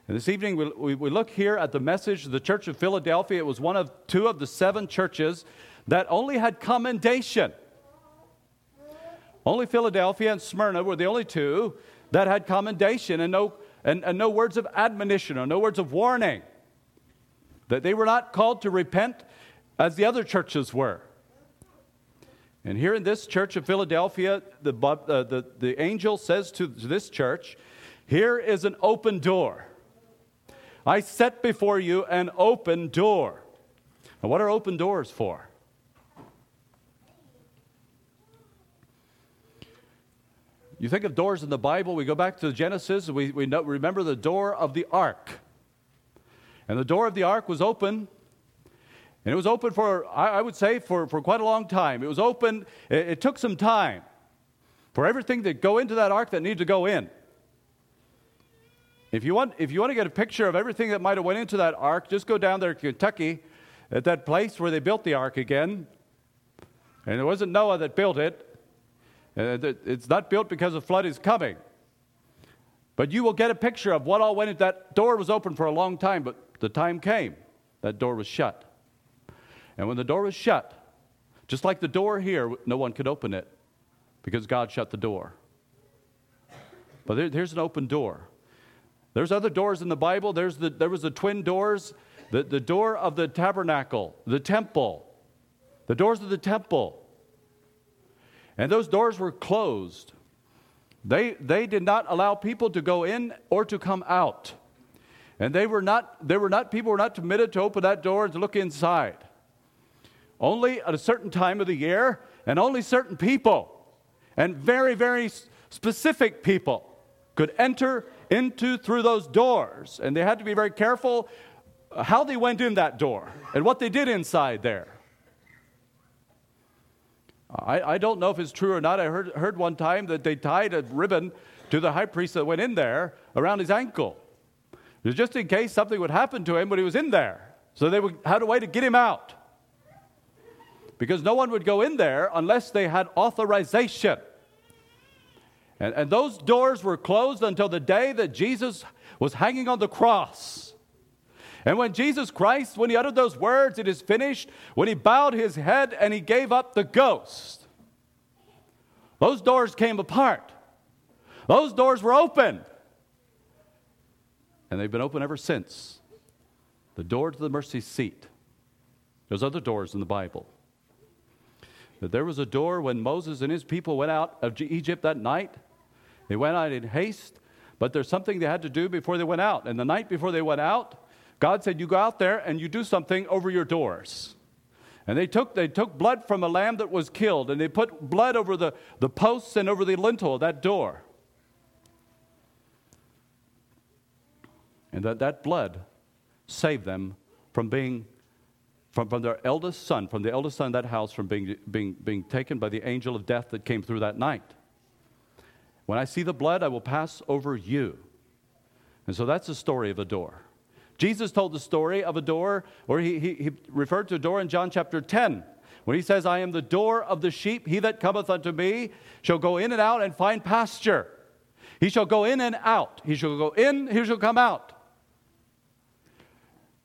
And this evening, we, we, we look here at the message of the Church of Philadelphia. It was one of two of the seven churches that only had commendation. Only Philadelphia and Smyrna were the only two that had commendation and no, and, and no words of admonition or no words of warning. That they were not called to repent as the other churches were. And here in this church of Philadelphia, the, uh, the, the angel says to this church, Here is an open door. I set before you an open door. Now, what are open doors for? You think of doors in the Bible, we go back to Genesis, we, we know, remember the door of the ark. And the door of the ark was open. And it was open for, I, I would say, for, for quite a long time. It was open, it, it took some time for everything to go into that ark that needed to go in. If you want, if you want to get a picture of everything that might have went into that ark, just go down there to Kentucky at that place where they built the ark again. And it wasn't Noah that built it. Uh, it's not built because a flood is coming. But you will get a picture of what all went in. That door was open for a long time, but the time came. That door was shut. And when the door was shut, just like the door here, no one could open it because God shut the door. But there, here's an open door. There's other doors in the Bible. There's the, there was the twin doors, the, the door of the tabernacle, the temple, the doors of the temple. And those doors were closed. They, they did not allow people to go in or to come out. And they were not, they were not, people were not permitted to open that door and to look inside. Only at a certain time of the year, and only certain people, and very, very specific people, could enter into through those doors. And they had to be very careful how they went in that door and what they did inside there. I, I don't know if it's true or not. I heard, heard one time that they tied a ribbon to the high priest that went in there around his ankle. Just in case something would happen to him when he was in there. So they would, had a way to get him out. Because no one would go in there unless they had authorization. And, and those doors were closed until the day that Jesus was hanging on the cross. And when Jesus Christ, when he uttered those words, it is finished, when he bowed his head and he gave up the ghost, those doors came apart. Those doors were opened. And they've been open ever since. The door to the mercy seat. There's other doors in the Bible. There was a door when Moses and his people went out of Egypt that night they went out in haste, but there's something they had to do before they went out. And the night before they went out, God said, You go out there and you do something over your doors. And they took, they took blood from a lamb that was killed, and they put blood over the, the posts and over the lintel of that door. And that, that blood saved them from being, from, from their eldest son, from the eldest son in that house, from being, being, being taken by the angel of death that came through that night. When I see the blood, I will pass over you. And so that's the story of a door. Jesus told the story of a door, or he, he, he, referred to a door in John chapter 10, when he says, I am the door of the sheep. He that cometh unto me shall go in and out and find pasture. He shall go in and out. He shall go in, he shall come out.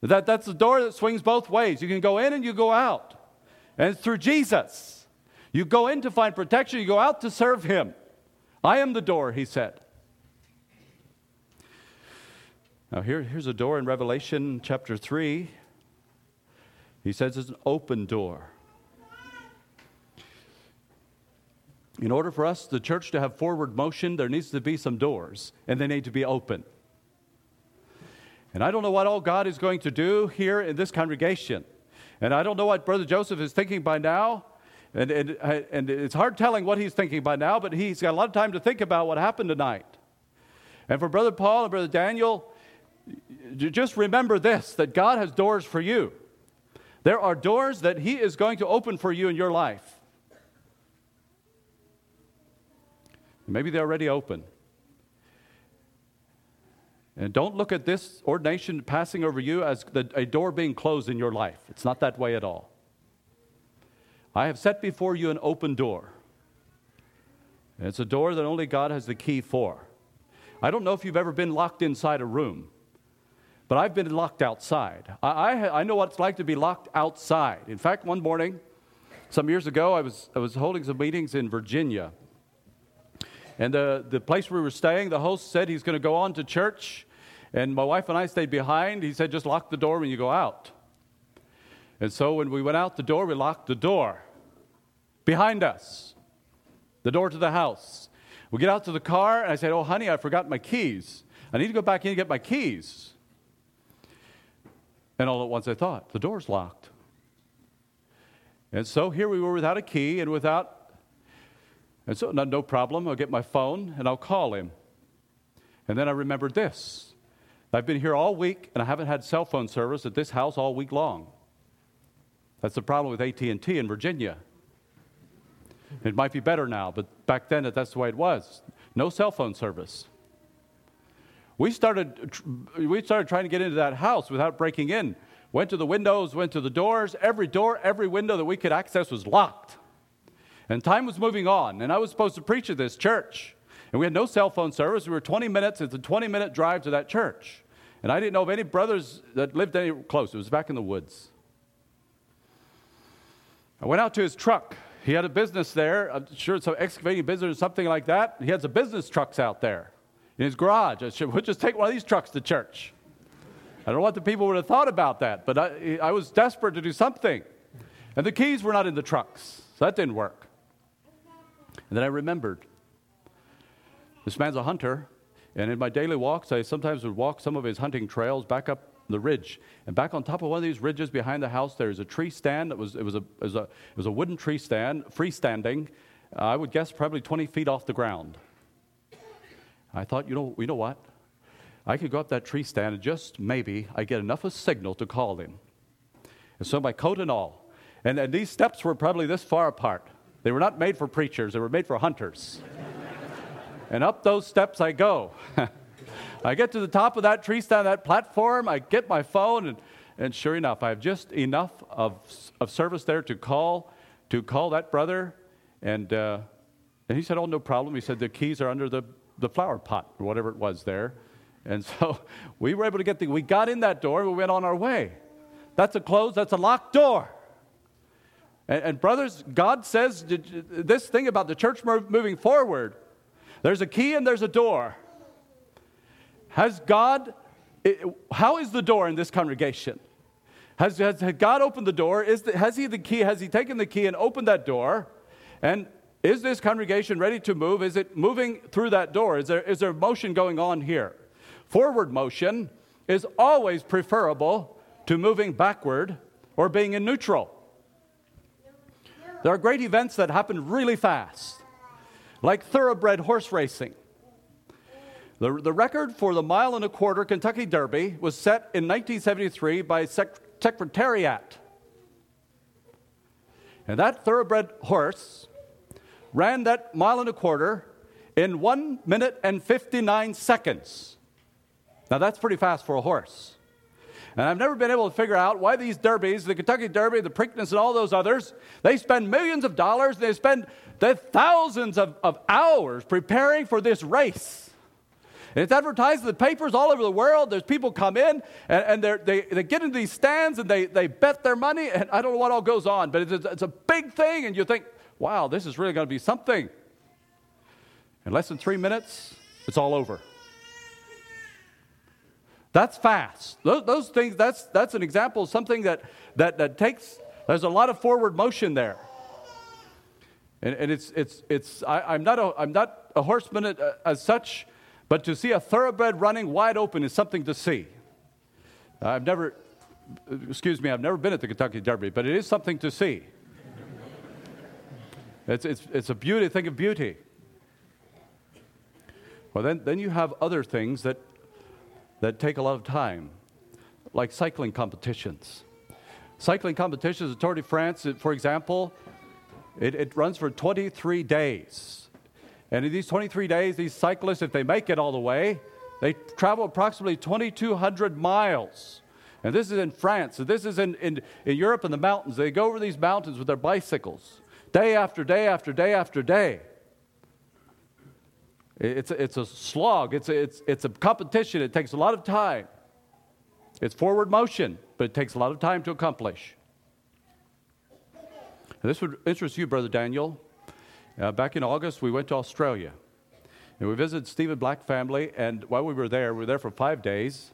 That, that's the door that swings both ways. You can go in and you go out. And it's through Jesus. You go in to find protection, you go out to serve him. I am the door, he said. Now, here, here's a door in Revelation chapter 3. He says it's an open door. In order for us, the church, to have forward motion, there needs to be some doors, and they need to be open. And I don't know what all God is going to do here in this congregation. And I don't know what Brother Joseph is thinking by now. And, and, and it's hard telling what he's thinking by now, but he's got a lot of time to think about what happened tonight. And for Brother Paul and Brother Daniel, just remember this that God has doors for you. There are doors that He is going to open for you in your life. Maybe they're already open. And don't look at this ordination passing over you as the, a door being closed in your life. It's not that way at all. I have set before you an open door. It's a door that only God has the key for. I don't know if you've ever been locked inside a room, but I've been locked outside. I, I, I know what it's like to be locked outside. In fact, one morning, some years ago, I was, I was holding some meetings in Virginia. And the, the place we were staying, the host said he's going to go on to church. And my wife and I stayed behind. He said, just lock the door when you go out. And so when we went out the door, we locked the door behind us, the door to the house. We get out to the car, and I said, Oh, honey, I forgot my keys. I need to go back in and get my keys. And all at once I thought, the door's locked. And so here we were without a key and without, and so no, no problem. I'll get my phone and I'll call him. And then I remembered this. I've been here all week and I haven't had cell phone service at this house all week long. That's the problem with AT&T in Virginia. It might be better now, but back then that's the way it was. No cell phone service. We started, we started trying to get into that house without breaking in. Went to the windows, went to the doors. Every door, every window that we could access was locked. And time was moving on, and I was supposed to preach at this church. And we had no cell phone service. We were 20 minutes, it's a 20 minute drive to that church. And I didn't know of any brothers that lived any close. It was back in the woods. I went out to his truck. He had a business there. I'm sure it's an excavating business or something like that. He had some business trucks out there in his garage. I said, we'll just take one of these trucks to church. I don't know what the people would have thought about that, but I, I was desperate to do something. And the keys were not in the trucks, so that didn't work. And then I remembered this man's a hunter, and in my daily walks, I sometimes would walk some of his hunting trails back up the ridge. And back on top of one of these ridges behind the house, there is a tree stand that was, it was a, it was a, it was a wooden tree stand, freestanding, uh, I would guess probably 20 feet off the ground. I thought, you know, you know what? I could go up that tree stand and just maybe I get enough of a signal to call him. And so my coat and all. And, and these steps were probably this far apart. They were not made for preachers, they were made for hunters. and up those steps I go. I get to the top of that tree stand, that platform, I get my phone, and, and sure enough, I have just enough of, of service there to call, to call that brother. And, uh, and he said, Oh, no problem. He said, The keys are under the, the flower pot, or whatever it was there. And so we were able to get the, we got in that door, we went on our way. That's a closed, that's a locked door. And, and brothers, God says this thing about the church moving forward there's a key and there's a door. Has God, how is the door in this congregation? Has, has God opened the door? Is the, has He the key? Has He taken the key and opened that door? And is this congregation ready to move? Is it moving through that door? Is there, is there motion going on here? Forward motion is always preferable to moving backward or being in neutral. There are great events that happen really fast, like thoroughbred horse racing. The, the record for the mile and a quarter Kentucky Derby was set in 1973 by Sec- Secretariat. And that thoroughbred horse ran that mile and a quarter in one minute and 59 seconds. Now, that's pretty fast for a horse. And I've never been able to figure out why these derbies, the Kentucky Derby, the Preakness, and all those others, they spend millions of dollars, they spend thousands of, of hours preparing for this race. And it's advertised in the papers all over the world. There's people come in and, and they they, get into these stands and they, they bet their money. And I don't know what all goes on, but it's it's a big thing. And you think, wow, this is really going to be something. In less than three minutes, it's all over. That's fast. Those, those things, that's, that's an example of something that, that, that takes, there's a lot of forward motion there. And, and it's, it's, it's I, am not a, I'm not a horseman as, as such, but to see a thoroughbred running wide open is something to see. I've never, excuse me, I've never been at the Kentucky Derby, but it is something to see. It's, it's, it's a beauty, Think of beauty. Well, then, then you have other things that, that take a lot of time, like cycling competitions. Cycling competitions, the Tour de France, for example, it, it runs for 23 days. And in these 23 days, these cyclists, if they make it all the way, they travel approximately 2,200 miles. And this is in France. This is in, in, in Europe in the mountains. They go over these mountains with their bicycles day after day after day after day. It's a, it's a slog, it's a, it's, it's a competition. It takes a lot of time. It's forward motion, but it takes a lot of time to accomplish. And this would interest you, Brother Daniel. Uh, back in August, we went to Australia. And we visited Stephen Black family, and while we were there, we were there for five days.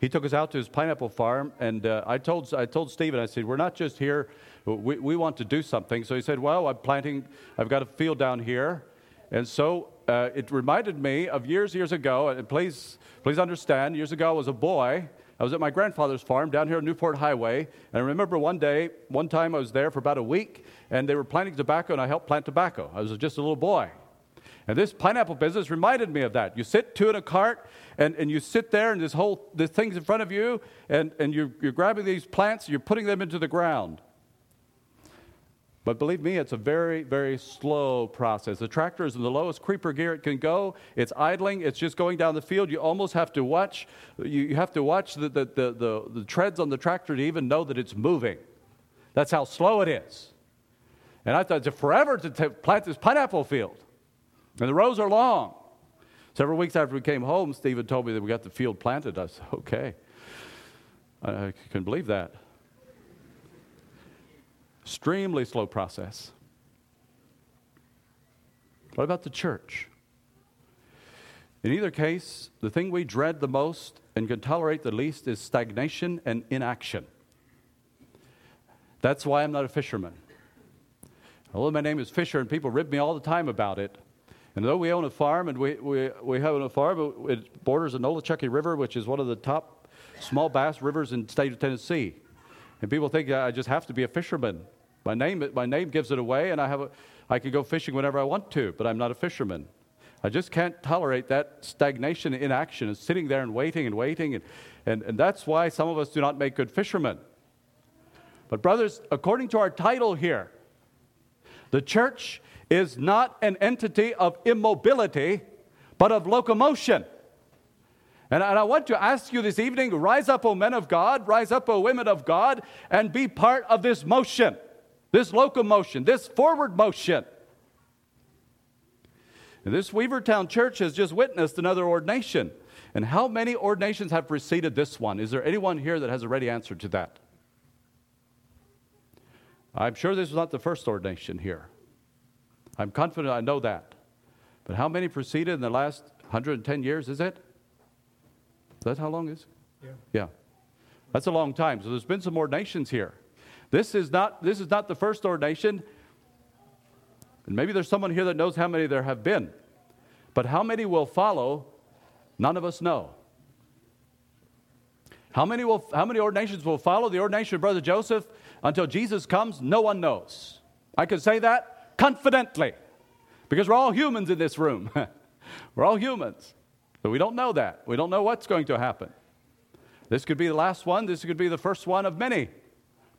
He took us out to his pineapple farm, and uh, I, told, I told Stephen, I said, We're not just here, we, we want to do something. So he said, Well, I'm planting, I've got a field down here. And so uh, it reminded me of years, years ago, and please, please understand, years ago I was a boy. I was at my grandfather's farm down here on Newport Highway. And I remember one day, one time I was there for about a week, and they were planting tobacco, and I helped plant tobacco. I was just a little boy. And this pineapple business reminded me of that. You sit two in a cart, and, and you sit there, and this whole this thing's in front of you, and, and you're, you're grabbing these plants, and you're putting them into the ground. But believe me, it's a very, very slow process. The tractor is in the lowest creeper gear it can go. It's idling. It's just going down the field. You almost have to watch. You, have to watch the, the, the, the, the treads on the tractor to even know that it's moving. That's how slow it is. And I thought it's forever to t- plant this pineapple field. And the rows are long. Several weeks after we came home, Stephen told me that we got the field planted. I said, okay. I, I couldn't believe that. Extremely slow process. What about the church? In either case, the thing we dread the most and can tolerate the least is stagnation and inaction. That's why I'm not a fisherman. Although my name is Fisher and people rib me all the time about it. And though we own a farm and we, we, we have a farm, it borders the Nolichucky River, which is one of the top small bass rivers in the state of Tennessee. And people think I just have to be a fisherman. My name, my name gives it away, and I, have a, I can go fishing whenever I want to, but I'm not a fisherman. I just can't tolerate that stagnation inaction and sitting there and waiting and waiting. And, and, and that's why some of us do not make good fishermen. But, brothers, according to our title here, the church is not an entity of immobility, but of locomotion. And, I want to ask you this evening rise up, O men of God, rise up, O women of God, and be part of this motion, this locomotion, this forward motion. And this Weavertown church has just witnessed another ordination. And how many ordinations have preceded this one? Is there anyone here that has a ready answer to that? I'm sure this was not the first ordination here. I'm confident I know that. But how many preceded in the last 110 years, is it? Is that how long is it? Yeah. Yeah. That's a long time. So there's been some ordinations here. This is not, this is not the first ordination. And maybe there's someone here that knows how many there have been. But how many will follow, none of us know. How many, will, how many ordinations will follow the ordination of Brother Joseph until Jesus comes? No one knows. I can say that confidently because we're all humans in this room. we're all humans. But we don't know that. We don't know what's going to happen. This could be the last one, this could be the first one of many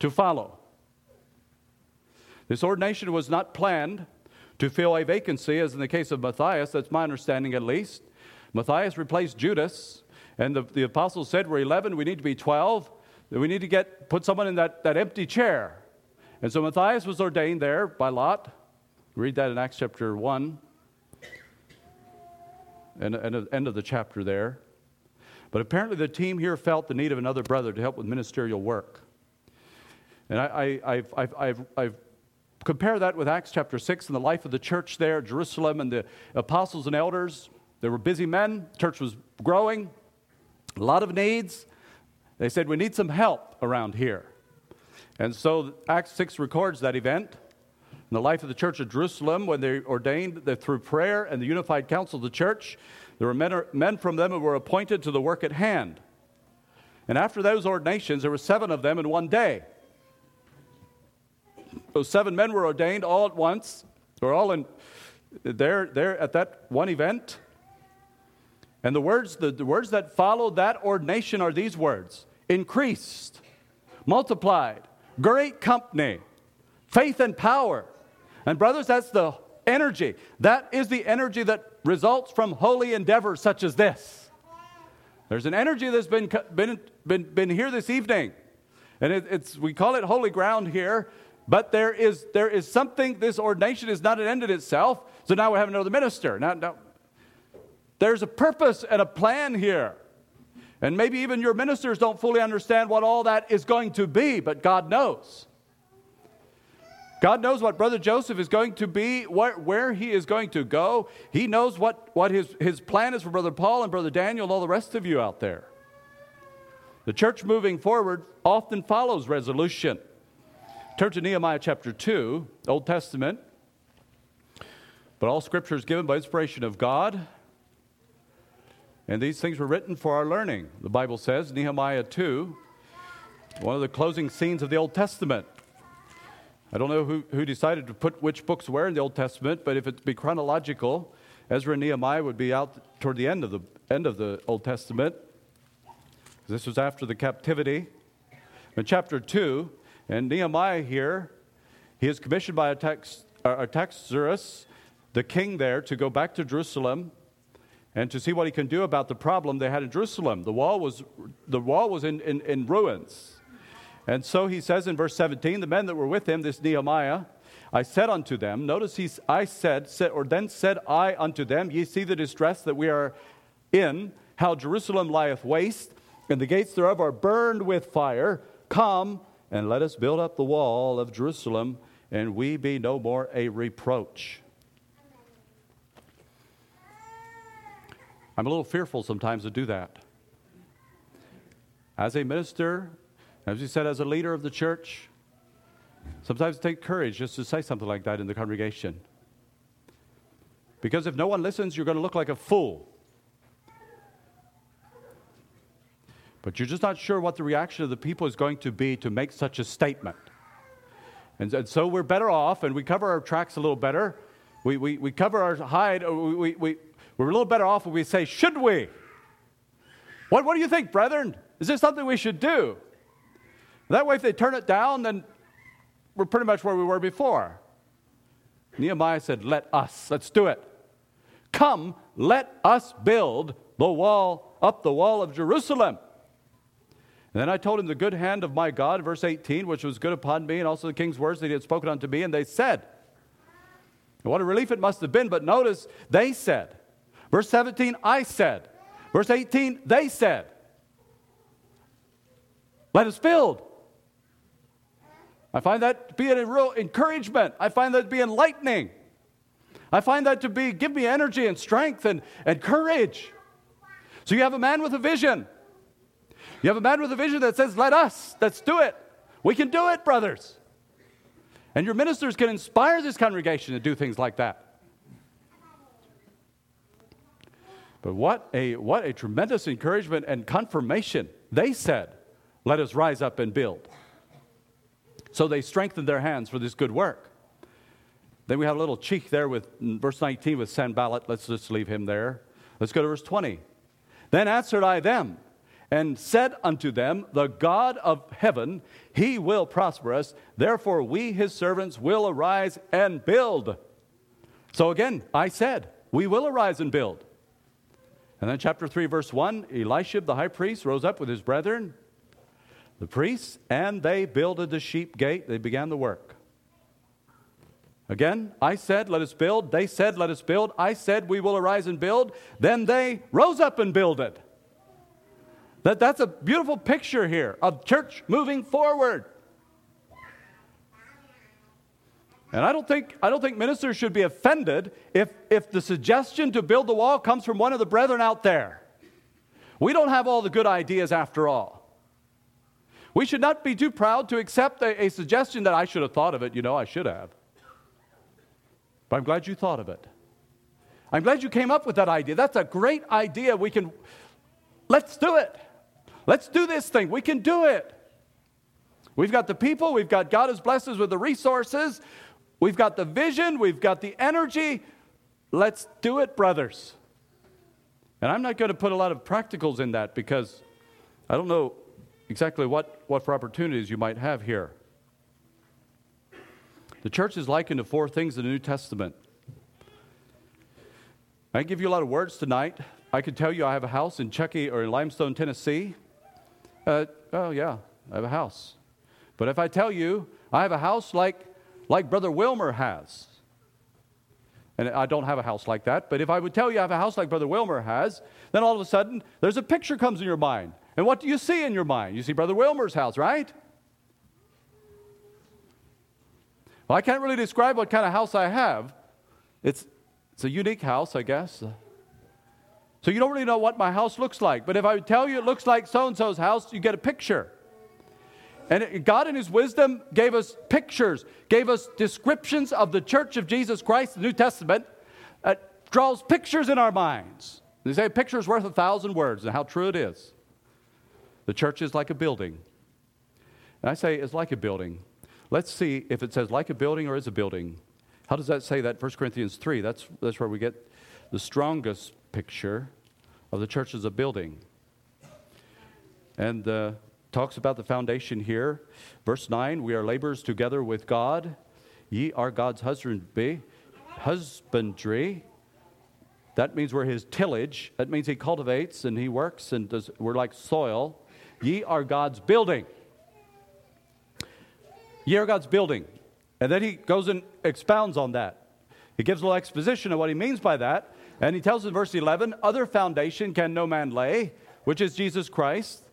to follow. This ordination was not planned to fill a vacancy, as in the case of Matthias, that's my understanding at least. Matthias replaced Judas, and the, the apostles said, We're 11, we need to be 12. We need to get, put someone in that, that empty chair. And so Matthias was ordained there by Lot. Read that in Acts chapter 1 and, and end of the chapter there. But apparently, the team here felt the need of another brother to help with ministerial work. And I, I, I've, I've, I've, I've compare that with Acts chapter 6 and the life of the church there, Jerusalem, and the apostles and elders. They were busy men, the church was growing, a lot of needs. They said, We need some help around here. And so Acts 6 records that event in the life of the church of Jerusalem when they ordained that through prayer and the unified council of the church, there were men, men from them who were appointed to the work at hand. And after those ordinations, there were seven of them in one day. Those seven men were ordained all at once. They were all in there, there at that one event. And the words, the, the words that followed that ordination are these words increased, multiplied, great company, faith and power. And, brothers, that's the energy. That is the energy that results from holy endeavors such as this. There's an energy that's been, been, been, been here this evening. And it, it's, we call it holy ground here but there is, there is something, this ordination is not an end in itself. So now we have another minister. Now, now There's a purpose and a plan here. And maybe even your ministers don't fully understand what all that is going to be, but God knows. God knows what Brother Joseph is going to be, where, where he is going to go. He knows what, what his, his plan is for Brother Paul and Brother Daniel and all the rest of you out there. The church moving forward often follows resolution. Turn to Nehemiah chapter 2, Old Testament. But all scripture is given by inspiration of God. And these things were written for our learning. The Bible says, Nehemiah 2, one of the closing scenes of the Old Testament. I don't know who, who decided to put which books where in the Old Testament, but if it be chronological, Ezra and Nehemiah would be out toward the end of the end of the Old Testament. This was after the captivity. In chapter 2, and Nehemiah here, he is commissioned by uh, Artaxerxes, the king there, to go back to Jerusalem and to see what he can do about the problem they had in Jerusalem. The wall was, the wall was in, in, in ruins. And so he says in verse 17, the men that were with him, this Nehemiah, I said unto them, notice he's, I said, said, or then said I unto them, ye see the distress that we are in, how Jerusalem lieth waste, and the gates thereof are burned with fire. Come and let us build up the wall of Jerusalem, and we be no more a reproach. I'm a little fearful sometimes to do that. As a minister, as you said, as a leader of the church, sometimes it takes courage just to say something like that in the congregation. Because if no one listens, you're going to look like a fool. But you're just not sure what the reaction of the people is going to be to make such a statement. And, and so we're better off, and we cover our tracks a little better. We, we, we cover our hide, uh, we, we, we, we're a little better off when we say, Should we? What, what do you think, brethren? Is this something we should do? That way, if they turn it down, then we're pretty much where we were before. Nehemiah said, Let us, let's do it. Come, let us build the wall, up the wall of Jerusalem. And then I told him the good hand of my God, verse 18, which was good upon me, and also the king's words that he had spoken unto me. And they said, What a relief it must have been, but notice, they said. Verse 17, I said. Verse 18, they said. Let us build. I find that to be a real encouragement. I find that to be enlightening. I find that to be give me energy and strength and, and courage. So you have a man with a vision. You have a man with a vision that says, Let us, let's do it. We can do it, brothers. And your ministers can inspire this congregation to do things like that. But what a, what a tremendous encouragement and confirmation. They said, Let us rise up and build. So they strengthened their hands for this good work. Then we have a little cheek there with verse 19 with Sanballat. Let's just leave him there. Let's go to verse 20. Then answered I them and said unto them, The God of heaven, he will prosper us. Therefore, we, his servants, will arise and build. So again, I said, We will arise and build. And then, chapter 3, verse 1 Eliashib the high priest rose up with his brethren the priests, and they builded the sheep gate. They began the work. Again, I said, Let us build. They said, Let us build. I said, We will arise and build. Then they rose up and builded. That, that's a beautiful picture here of church moving forward. And I don't think, I don't think ministers should be offended if, if the suggestion to build the wall comes from one of the brethren out there. We don't have all the good ideas after all. We should not be too proud to accept a, a suggestion that I should have thought of it. You know, I should have. But I'm glad you thought of it. I'm glad you came up with that idea. That's a great idea. We can, let's do it. Let's do this thing. We can do it. We've got the people, we've got God has blessed us with the resources, we've got the vision, we've got the energy. Let's do it, brothers. And I'm not going to put a lot of practicals in that because I don't know exactly what, what for opportunities you might have here. The church is likened to four things in the New Testament. I give you a lot of words tonight. I could tell you I have a house in Chuckey or in Limestone, Tennessee. Uh, oh, yeah, I have a house. But if I tell you I have a house like, like Brother Wilmer has, and I don't have a house like that, but if I would tell you I have a house like Brother Wilmer has, then all of a sudden there's a picture comes in your mind. And what do you see in your mind? You see Brother Wilmer's house, right? Well, I can't really describe what kind of house I have. It's, it's a unique house, I guess. So you don't really know what my house looks like. But if I tell you it looks like so and so's house, you get a picture. And God, in His wisdom, gave us pictures, gave us descriptions of the church of Jesus Christ, the New Testament, that draws pictures in our minds. They say a picture is worth a thousand words, and how true it is. The church is like a building. And I say it's like a building. Let's see if it says like a building or is a building. How does that say that? 1 Corinthians 3. That's, that's where we get the strongest picture of the church as a building. And uh, talks about the foundation here. Verse 9 We are laborers together with God. Ye are God's husbandry. Husbandry. That means we're his tillage. That means he cultivates and he works and does, we're like soil. Ye are God's building. Ye are God's building. And then he goes and expounds on that. He gives a little exposition of what he means by that. And he tells in verse 11, Other foundation can no man lay, which is Jesus Christ.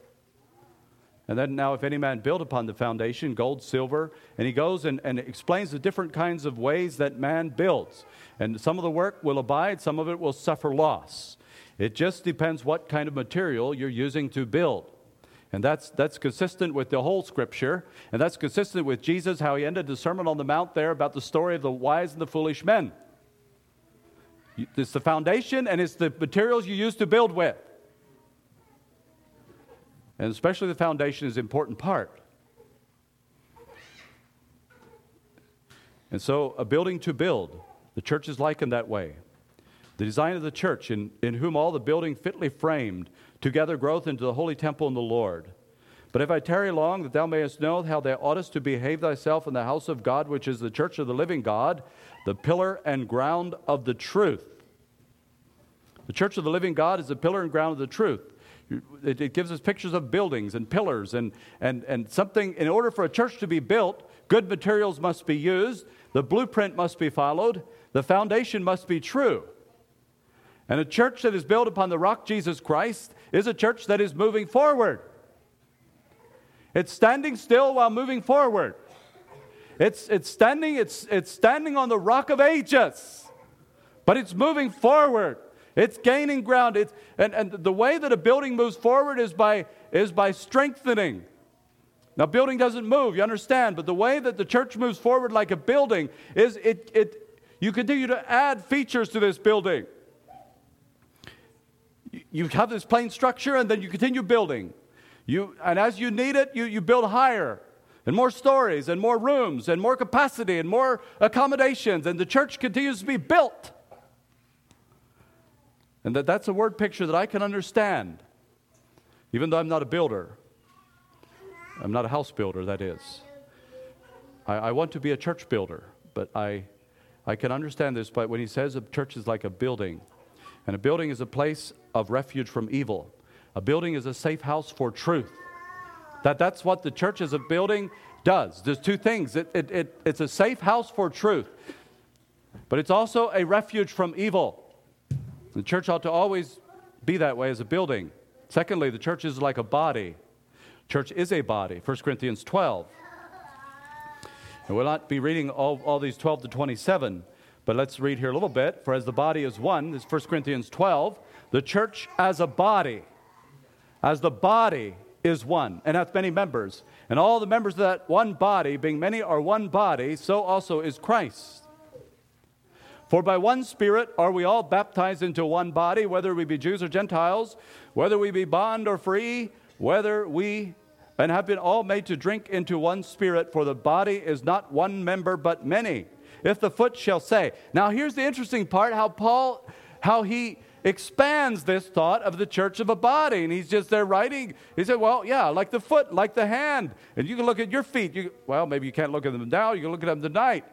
And then now, if any man build upon the foundation, gold, silver, and he goes and, and explains the different kinds of ways that man builds. And some of the work will abide, some of it will suffer loss. It just depends what kind of material you're using to build. And that's, that's consistent with the whole scripture. And that's consistent with Jesus, how he ended the Sermon on the Mount there about the story of the wise and the foolish men. It's the foundation and it's the materials you use to build with. And especially the foundation is an important part. And so, a building to build, the church is likened that way. The design of the church, in, in whom all the building fitly framed, together growth into the holy temple in the Lord. But if I tarry long, that thou mayest know how thou oughtest to behave thyself in the house of God, which is the church of the living God, the pillar and ground of the truth. The church of the living God is the pillar and ground of the truth. It, it, gives us pictures of buildings and pillars and, and, and something. In order for a church to be built, good materials must be used, the blueprint must be followed, the foundation must be true. And a church that is built upon the rock Jesus Christ is a church that is moving forward. It's standing still while moving forward. It's, it's, standing, it's, it's standing on the rock of ages, but it's moving forward. It's gaining ground. It's, and, and the way that a building moves forward is by, is by strengthening. Now, building doesn't move, you understand, but the way that the church moves forward like a building is it, it, you continue to add features to this building. You have this plain structure and then you continue building. You, and as you need it, you, you build higher and more stories and more rooms and more capacity and more accommodations, and the church continues to be built. And that, that's a word picture that I can understand, even though I'm not a builder. I'm not a house builder, that is. I, I want to be a church builder, but I, I can understand this. But when he says a church is like a building, and a building is a place of refuge from evil. A building is a safe house for truth. That, that's what the church as a building does. There's two things it, it, it, it's a safe house for truth, but it's also a refuge from evil. The church ought to always be that way as a building. Secondly, the church is like a body. Church is a body, 1 Corinthians 12. And we'll not be reading all, all these 12 to 27, but let's read here a little bit. For as the body is one, this is 1 Corinthians 12, the church as a body, as the body is one and hath many members, and all the members of that one body, being many, are one body, so also is Christ. For by one Spirit are we all baptized into one body, whether we be Jews or Gentiles, whether we be bond or free, whether we and have been all made to drink into one Spirit, for the body is not one member but many. If the foot shall say. Now here's the interesting part how Paul, how he expands this thought of the church of a body. And he's just there writing. He said, Well, yeah, like the foot, like the hand. And you can look at your feet. You, well, maybe you can't look at them now, you can look at them tonight.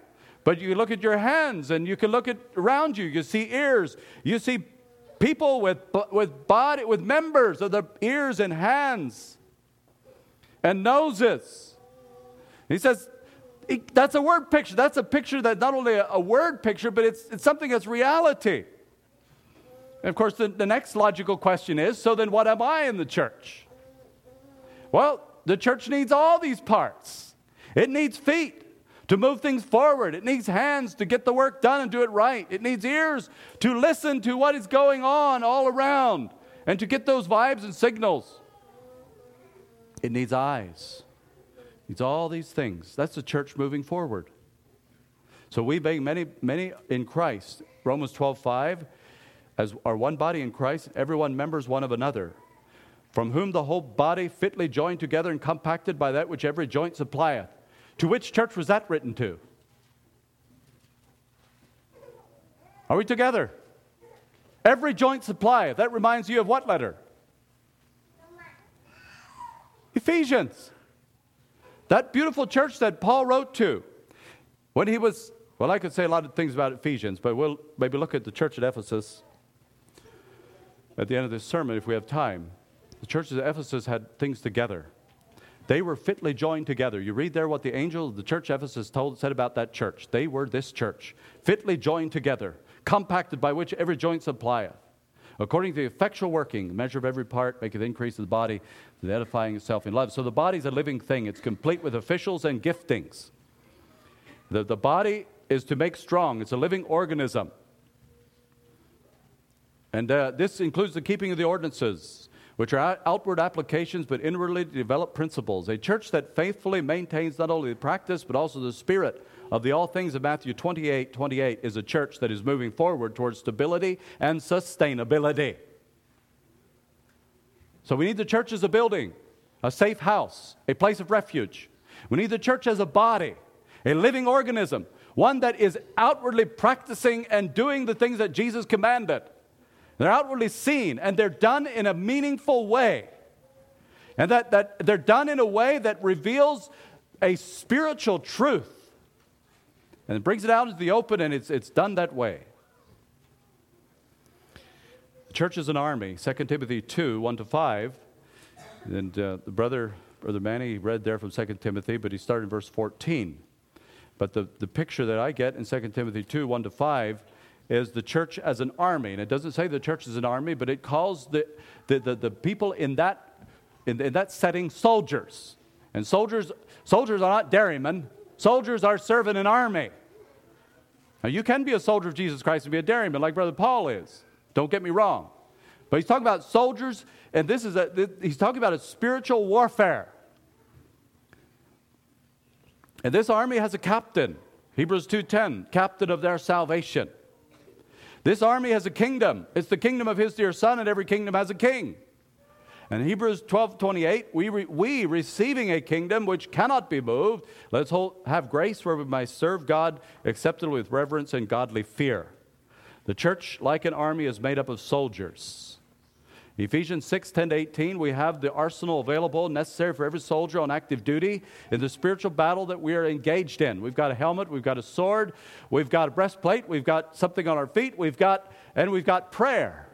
But you look at your hands and you can look at around you. You see ears. You see people with, with body, with members of the ears and hands and noses. He says, that's a word picture. That's a picture that not only a, a word picture, but it's, it's something that's reality. And of course, the, the next logical question is so then what am I in the church? Well, the church needs all these parts. It needs feet to move things forward, it needs hands to get the work done and do it right, it needs ears to listen to what is going on all around and to get those vibes and signals. It needs eyes. It needs all these things. That's the church moving forward. So we being many, many in Christ, Romans 12, 5, as are one body in Christ, everyone members one of another, from whom the whole body fitly joined together and compacted by that which every joint supplieth. To which church was that written to? Are we together? Every joint supplieth. That reminds you of what letter? Ephesians. That beautiful church that Paul wrote to when he was, well, I could say a lot of things about Ephesians, but we'll maybe look at the church at Ephesus at the end of this sermon if we have time. The churches of Ephesus had things together. They were fitly joined together. You read there what the angel of the church Ephesus told, said about that church. They were this church, fitly joined together, compacted by which every joint supplieth. According to the effectual working, measure of every part maketh increase of the body, the edifying itself in love. So the body's a living thing. It's complete with officials and giftings. The, the body is to make strong. It's a living organism. And uh, this includes the keeping of the ordinances, which are outward applications but inwardly developed principles. A church that faithfully maintains not only the practice but also the spirit of the all things of Matthew 28 28 is a church that is moving forward towards stability and sustainability. So we need the church as a building, a safe house, a place of refuge. We need the church as a body, a living organism, one that is outwardly practicing and doing the things that Jesus commanded. They're outwardly seen and they're done in a meaningful way. And that, that they're done in a way that reveals a spiritual truth and it brings it out into the open and it's, it's done that way. The church is an army. 2 Timothy 2 1 to 5. And uh, the brother, Brother Manny, read there from 2 Timothy, but he started in verse 14. But the, the picture that I get in 2 Timothy 2 1 to 5 is the church as an army. And it doesn't say the church is an army, but it calls the, the, the, the people in that, in, in that setting soldiers. And soldiers, soldiers are not dairymen, soldiers are serving an army. Now, you can be a soldier of Jesus Christ and be a dairyman like Brother Paul is. Don't get me wrong. But he's talking about soldiers, and this is a, he's talking about a spiritual warfare. And this army has a captain. Hebrews 2:10, captain of their salvation. This army has a kingdom. It's the kingdom of his dear son, and every kingdom has a king. And Hebrews 12 28, we, re, we receiving a kingdom which cannot be moved, let's hold, have grace where we may serve God acceptably with reverence and godly fear. The church, like an army, is made up of soldiers. Ephesians 6 10 to 18, we have the arsenal available necessary for every soldier on active duty in the spiritual battle that we are engaged in. We've got a helmet, we've got a sword, we've got a breastplate, we've got something on our feet, we've got, and we've got prayer.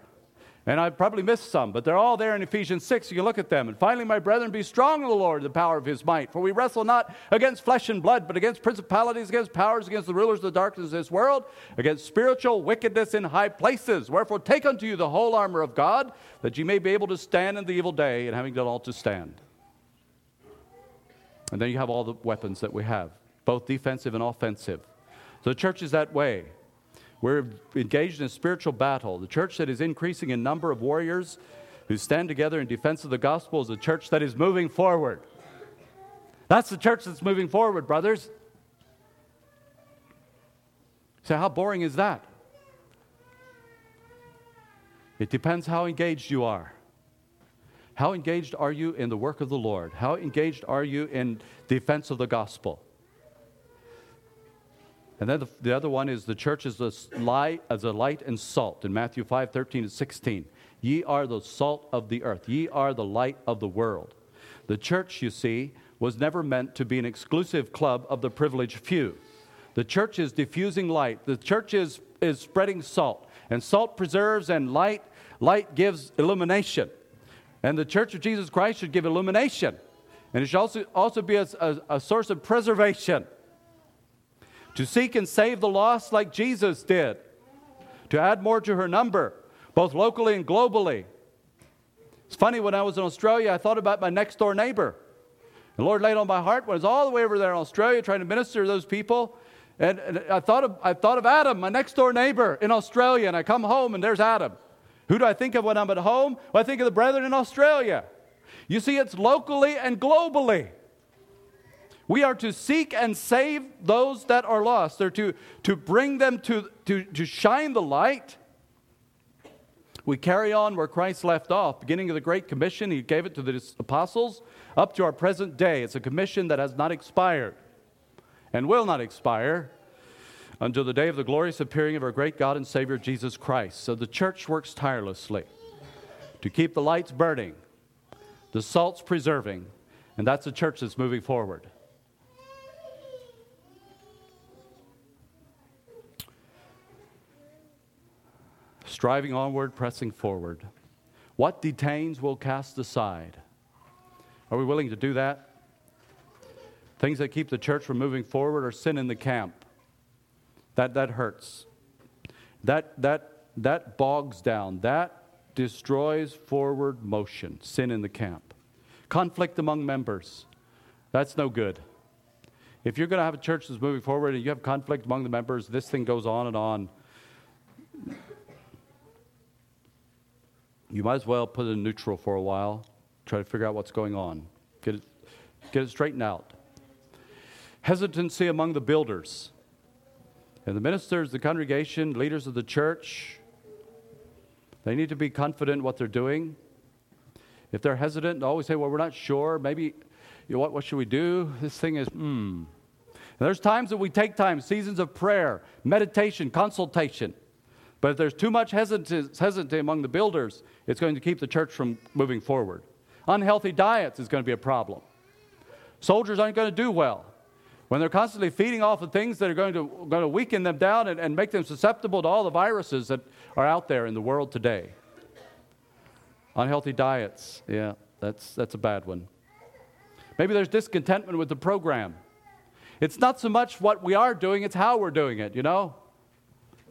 And I've probably missed some, but they're all there in Ephesians 6. You can look at them. And finally, my brethren, be strong in the Lord, the power of his might. For we wrestle not against flesh and blood, but against principalities, against powers, against the rulers of the darkness of this world, against spiritual wickedness in high places. Wherefore, take unto you the whole armor of God, that ye may be able to stand in the evil day, and having done all to stand. And then you have all the weapons that we have, both defensive and offensive. So the church is that way. We're engaged in a spiritual battle. The church that is increasing in number of warriors who stand together in defense of the gospel is a church that is moving forward. That's the church that's moving forward, brothers. So, how boring is that? It depends how engaged you are. How engaged are you in the work of the Lord? How engaged are you in defense of the gospel? And then the, the other one is the church is as a light and salt in Matthew 5 13 and 16. Ye are the salt of the earth, ye are the light of the world. The church, you see, was never meant to be an exclusive club of the privileged few. The church is diffusing light, the church is, is spreading salt, and salt preserves, and light, light gives illumination. And the church of Jesus Christ should give illumination, and it should also, also be a, a, a source of preservation. To seek and save the lost like Jesus did, to add more to her number, both locally and globally. It's funny, when I was in Australia, I thought about my next door neighbor. The Lord laid on my heart when I was all the way over there in Australia trying to minister to those people. And, and I, thought of, I thought of Adam, my next door neighbor in Australia, and I come home and there's Adam. Who do I think of when I'm at home? Well, I think of the brethren in Australia. You see, it's locally and globally. We are to seek and save those that are lost. They're to, to bring them to, to, to shine the light. We carry on where Christ left off, beginning of the Great Commission. He gave it to the apostles up to our present day. It's a commission that has not expired and will not expire until the day of the glorious appearing of our great God and Savior Jesus Christ. So the church works tirelessly to keep the lights burning, the salts preserving, and that's a church that's moving forward. Striving onward, pressing forward. What detains will cast aside. Are we willing to do that? Things that keep the church from moving forward are sin in the camp. That, that hurts. That, that, that bogs down. That destroys forward motion. Sin in the camp. Conflict among members. That's no good. If you're going to have a church that's moving forward and you have conflict among the members, this thing goes on and on. You might as well put it in neutral for a while, try to figure out what's going on, get it, get it straightened out. Hesitancy among the builders and the ministers, the congregation, leaders of the church. They need to be confident in what they're doing. If they're hesitant and always say, well, we're not sure, maybe, you know, what, what should we do? This thing is, hmm. There's times that we take time, seasons of prayer, meditation, consultation. But if there's too much hesitancy among the builders, it's going to keep the church from moving forward. Unhealthy diets is going to be a problem. Soldiers aren't going to do well. When they're constantly feeding off of things that are going to, going to weaken them down and, and make them susceptible to all the viruses that are out there in the world today. Unhealthy diets, yeah, that's, that's a bad one. Maybe there's discontentment with the program. It's not so much what we are doing, it's how we're doing it, you know?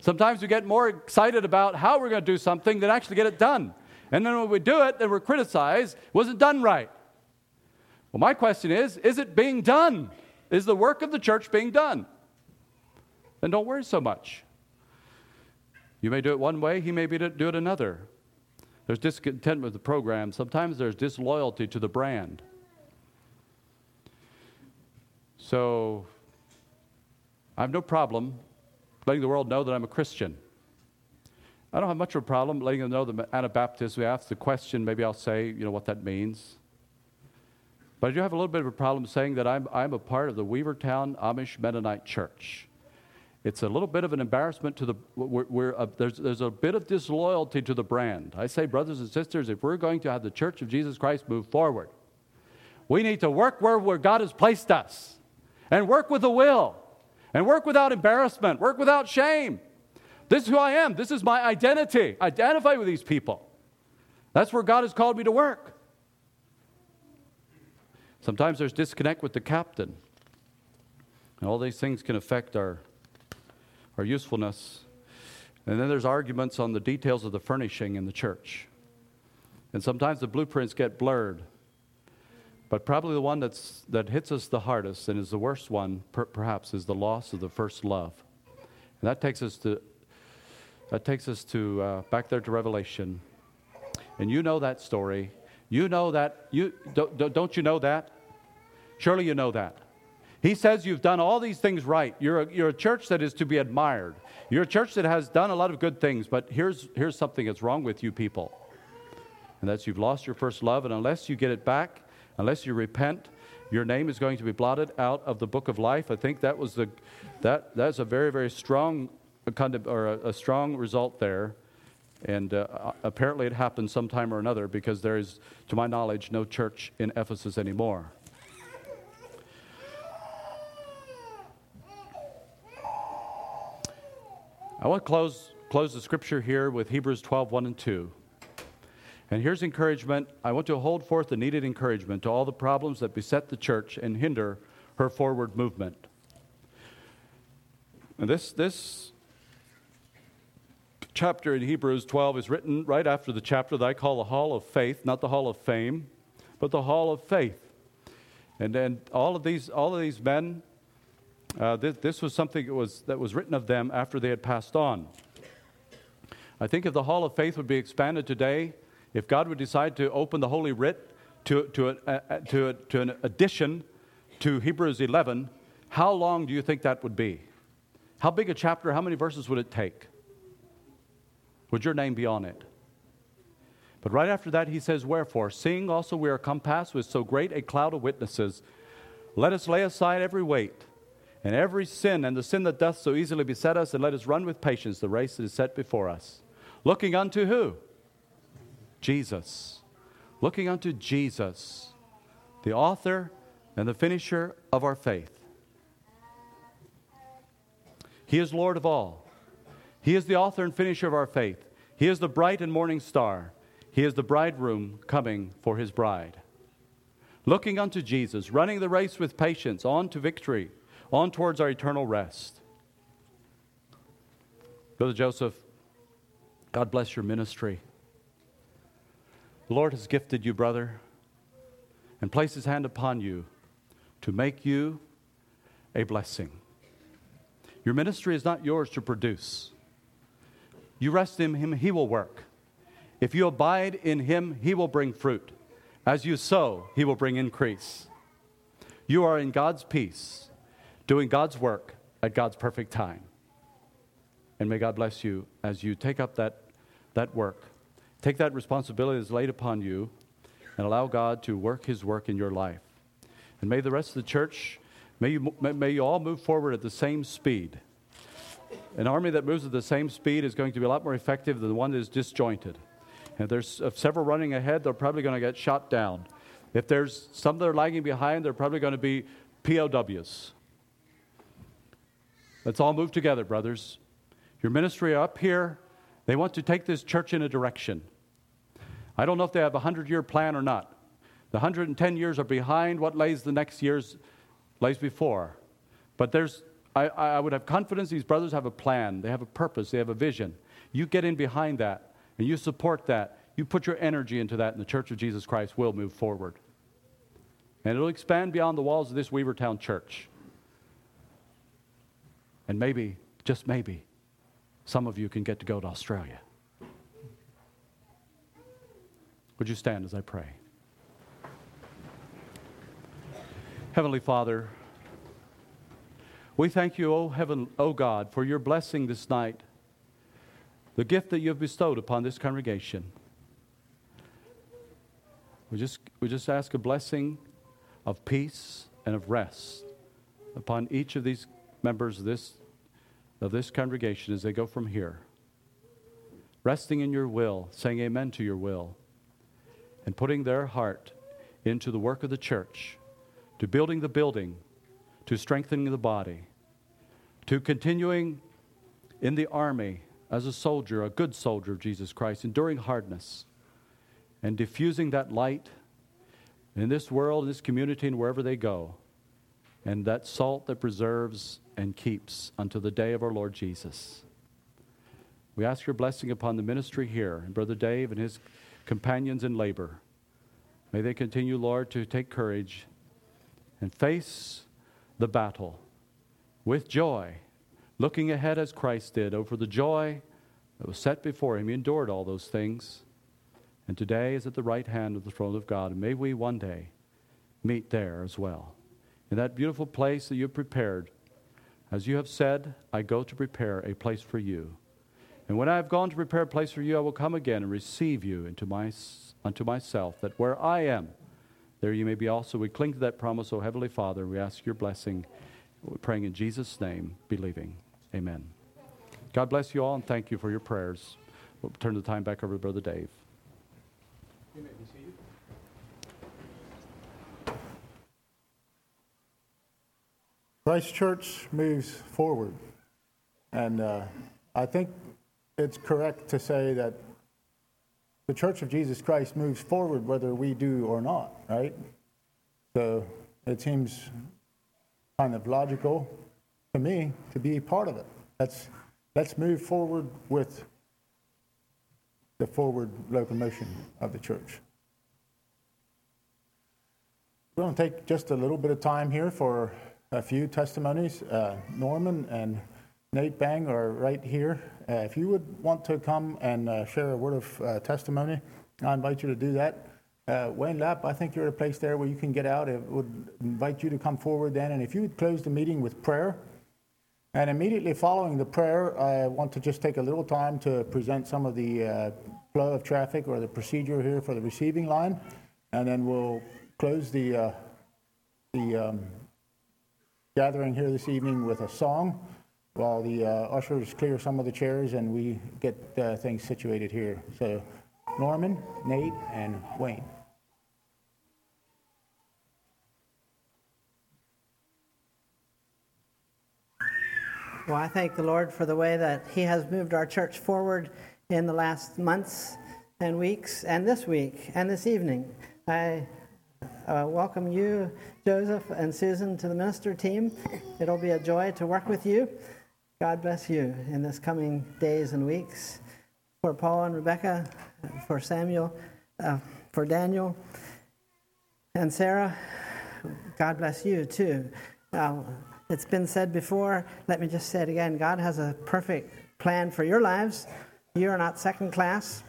Sometimes we get more excited about how we're going to do something than actually get it done. And then when we do it, then we're criticized, wasn't done right. Well, my question is is it being done? Is the work of the church being done? Then don't worry so much. You may do it one way, he may be do it another. There's discontent with the program. Sometimes there's disloyalty to the brand. So I have no problem letting the world know that I'm a Christian. I don't have much of a problem letting them know that I'm Anabaptist. We ask the question, maybe I'll say, you know, what that means. But I do have a little bit of a problem saying that I'm, I'm a part of the Weavertown Amish Mennonite Church. It's a little bit of an embarrassment to the, we're, we're a, there's, there's a bit of disloyalty to the brand. I say, brothers and sisters, if we're going to have the Church of Jesus Christ move forward, we need to work where, where God has placed us and work with a will and work without embarrassment, work without shame. This is who I am. This is my identity. Identify with these people. That's where God has called me to work. Sometimes there's disconnect with the captain. And all these things can affect our, our usefulness. And then there's arguments on the details of the furnishing in the church. And sometimes the blueprints get blurred. But probably the one that's, that hits us the hardest and is the worst one, per, perhaps, is the loss of the first love. And that takes us to, that takes us to uh, back there to Revelation. And you know that story. You know that. You, don't, don't you know that? Surely you know that. He says you've done all these things right. You're a, you're a church that is to be admired. You're a church that has done a lot of good things, but here's, here's something that's wrong with you people. And that's you've lost your first love, and unless you get it back, Unless you repent, your name is going to be blotted out of the book of life. I think that was the that that's a very very strong or a, a strong result there, and uh, apparently it happened sometime or another because there is, to my knowledge, no church in Ephesus anymore. I want to close close the scripture here with Hebrews 12, 1 and 2. And here's encouragement. I want to hold forth the needed encouragement to all the problems that beset the church and hinder her forward movement. And this, this chapter in Hebrews 12 is written right after the chapter that I call the Hall of Faith, not the Hall of Fame, but the Hall of Faith. And then all of these, all of these men, uh, this, this was something that was, that was written of them after they had passed on. I think if the Hall of Faith would be expanded today, if God would decide to open the Holy Writ to, to, to, to an addition to Hebrews 11, how long do you think that would be? How big a chapter, how many verses would it take? Would your name be on it? But right after that, he says, Wherefore, seeing also we are compassed with so great a cloud of witnesses, let us lay aside every weight and every sin and the sin that doth so easily beset us, and let us run with patience the race that is set before us. Looking unto who? Jesus. Looking unto Jesus, the author and the finisher of our faith. He is Lord of all. He is the author and finisher of our faith. He is the bright and morning star. He is the bridegroom coming for his bride. Looking unto Jesus, running the race with patience, on to victory, on towards our eternal rest. Brother Joseph, God bless your ministry. The Lord has gifted you, brother, and placed his hand upon you to make you a blessing. Your ministry is not yours to produce. You rest in him, he will work. If you abide in him, he will bring fruit. As you sow, he will bring increase. You are in God's peace, doing God's work at God's perfect time. And may God bless you as you take up that, that work. Take that responsibility that's laid upon you and allow God to work his work in your life. And may the rest of the church, may you, may you all move forward at the same speed. An army that moves at the same speed is going to be a lot more effective than one that is disjointed. And if there's uh, several running ahead, they're probably going to get shot down. If there's some that are lagging behind, they're probably going to be POWs. Let's all move together, brothers. Your ministry up here, they want to take this church in a direction. I don't know if they have a 100 year plan or not. The 110 years are behind what lays the next years lays before. But there's, I, I would have confidence these brothers have a plan, they have a purpose, they have a vision. You get in behind that and you support that. You put your energy into that, and the Church of Jesus Christ will move forward. And it'll expand beyond the walls of this Weavertown church. And maybe, just maybe, some of you can get to go to Australia. Would you stand as I pray? Heavenly Father, we thank you, O heaven, O God, for your blessing this night, the gift that you have bestowed upon this congregation. We just, we just ask a blessing of peace and of rest upon each of these members of this, of this congregation as they go from here. Resting in your will, saying amen to your will, and putting their heart into the work of the church to building the building, to strengthening the body, to continuing in the army as a soldier, a good soldier of Jesus Christ, enduring hardness and diffusing that light in this world, in this community, and wherever they go, and that salt that preserves and keeps until the day of our Lord Jesus. We ask your blessing upon the ministry here, and Brother Dave and his companions in labor. May they continue, Lord, to take courage and face the battle with joy, looking ahead as Christ did over the joy that was set before him. He endured all those things. And today is at the right hand of the throne of God. And may we one day meet there as well. In that beautiful place that you have prepared. As you have said, I go to prepare a place for you. And when I have gone to prepare a place for you, I will come again and receive you into my, unto myself, that where I am, there you may be also. We cling to that promise, O Heavenly Father. We ask your blessing. We're praying in Jesus' name, believing. Amen. God bless you all and thank you for your prayers. We'll turn the time back over to Brother Dave. Christ Church moves forward. And uh, I think it's correct to say that the Church of Jesus Christ moves forward whether we do or not, right? So it seems kind of logical to me to be part of it. Let's, let's move forward with the forward locomotion of the church. We're going to take just a little bit of time here for a few testimonies. Uh, Norman and Nate Bang are right here. Uh, if you would want to come and uh, share a word of uh, testimony, I invite you to do that. Uh, Wayne Lapp, I think you're at a place there where you can get out. I would invite you to come forward then. And if you would close the meeting with prayer. And immediately following the prayer, I want to just take a little time to present some of the uh, flow of traffic or the procedure here for the receiving line. And then we'll close the, uh, the um, gathering here this evening with a song while the uh, ushers clear some of the chairs and we get uh, things situated here. So, Norman, Nate, and Wayne. Well, I thank the Lord for the way that He has moved our church forward in the last months and weeks, and this week and this evening. I uh, welcome you, Joseph and Susan, to the minister team. It'll be a joy to work with you. God bless you in this coming days and weeks. For Paul and Rebecca, for Samuel, uh, for Daniel and Sarah, God bless you too. Now, it's been said before, let me just say it again God has a perfect plan for your lives. You are not second class.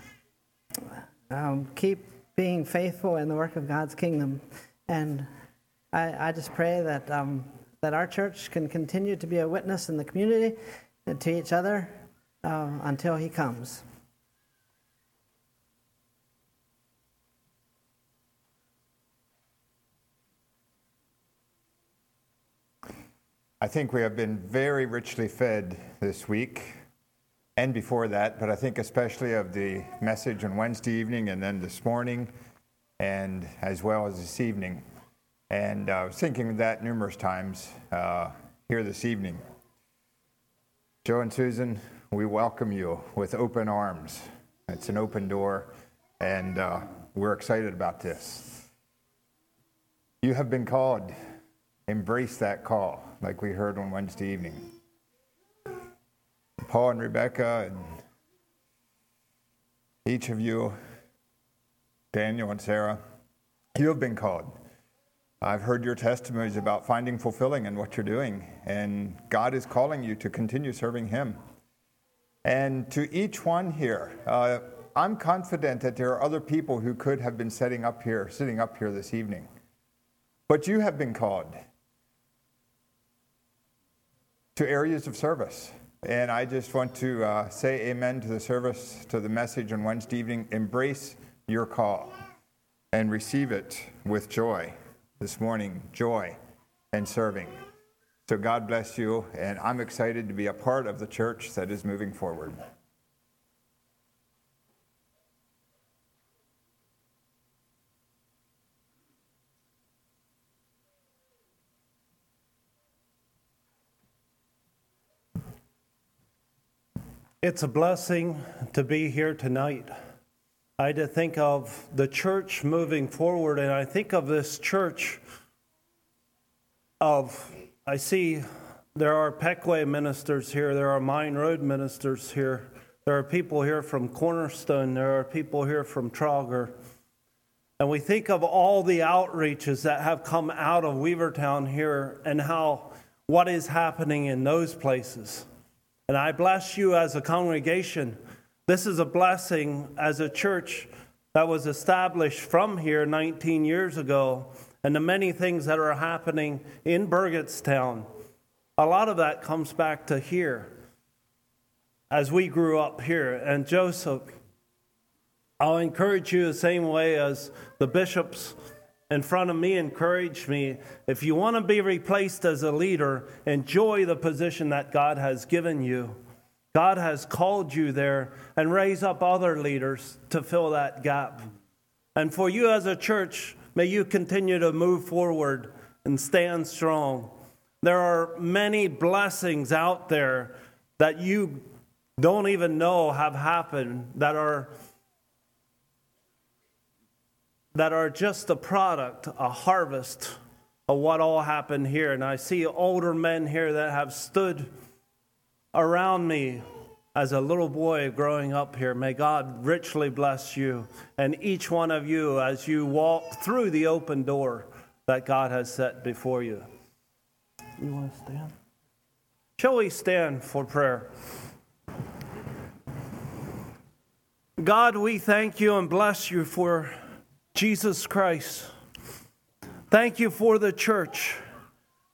Um, keep being faithful in the work of God's kingdom. And I, I just pray that, um, that our church can continue to be a witness in the community and to each other uh, until He comes. I think we have been very richly fed this week and before that, but I think especially of the message on Wednesday evening and then this morning, and as well as this evening. And uh, I was thinking of that numerous times uh, here this evening. Joe and Susan, we welcome you with open arms. It's an open door, and uh, we're excited about this. You have been called. Embrace that call, like we heard on Wednesday evening. Paul and Rebecca, and each of you, Daniel and Sarah, you have been called. I've heard your testimonies about finding fulfilling in what you're doing, and God is calling you to continue serving Him. And to each one here, uh, I'm confident that there are other people who could have been setting up here, sitting up here this evening. But you have been called to areas of service. And I just want to uh, say amen to the service, to the message on Wednesday evening. Embrace your call and receive it with joy this morning joy and serving. So God bless you, and I'm excited to be a part of the church that is moving forward. It's a blessing to be here tonight. I think of the church moving forward, and I think of this church of, I see there are Pequea ministers here, there are Mine Road ministers here, there are people here from Cornerstone, there are people here from Trauger. And we think of all the outreaches that have come out of Weavertown here and how what is happening in those places. And I bless you as a congregation. This is a blessing as a church that was established from here 19 years ago, and the many things that are happening in Burgettstown. A lot of that comes back to here as we grew up here. And Joseph, I'll encourage you the same way as the bishops in front of me encouraged me. If you want to be replaced as a leader, enjoy the position that God has given you. God has called you there and raise up other leaders to fill that gap. And for you as a church, may you continue to move forward and stand strong. There are many blessings out there that you don't even know have happened that are that are just a product, a harvest of what all happened here. And I see older men here that have stood around me as a little boy growing up here. May God richly bless you and each one of you as you walk through the open door that God has set before you. You want to stand? Shall we stand for prayer? God, we thank you and bless you for Jesus Christ. Thank you for the church.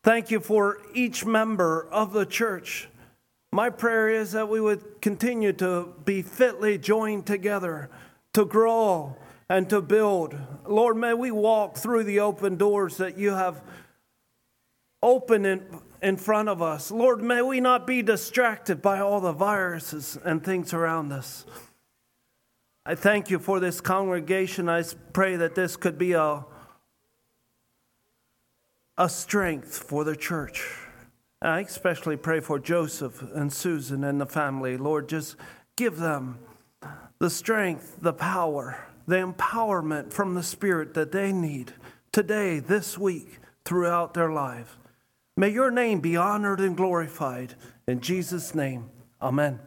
Thank you for each member of the church. My prayer is that we would continue to be fitly joined together, to grow and to build. Lord, may we walk through the open doors that you have opened in, in front of us. Lord, may we not be distracted by all the viruses and things around us. I thank you for this congregation. I pray that this could be a, a strength for the church. I especially pray for Joseph and Susan and the family. Lord, just give them the strength, the power, the empowerment from the Spirit that they need today, this week, throughout their life. May your name be honored and glorified. In Jesus' name, amen.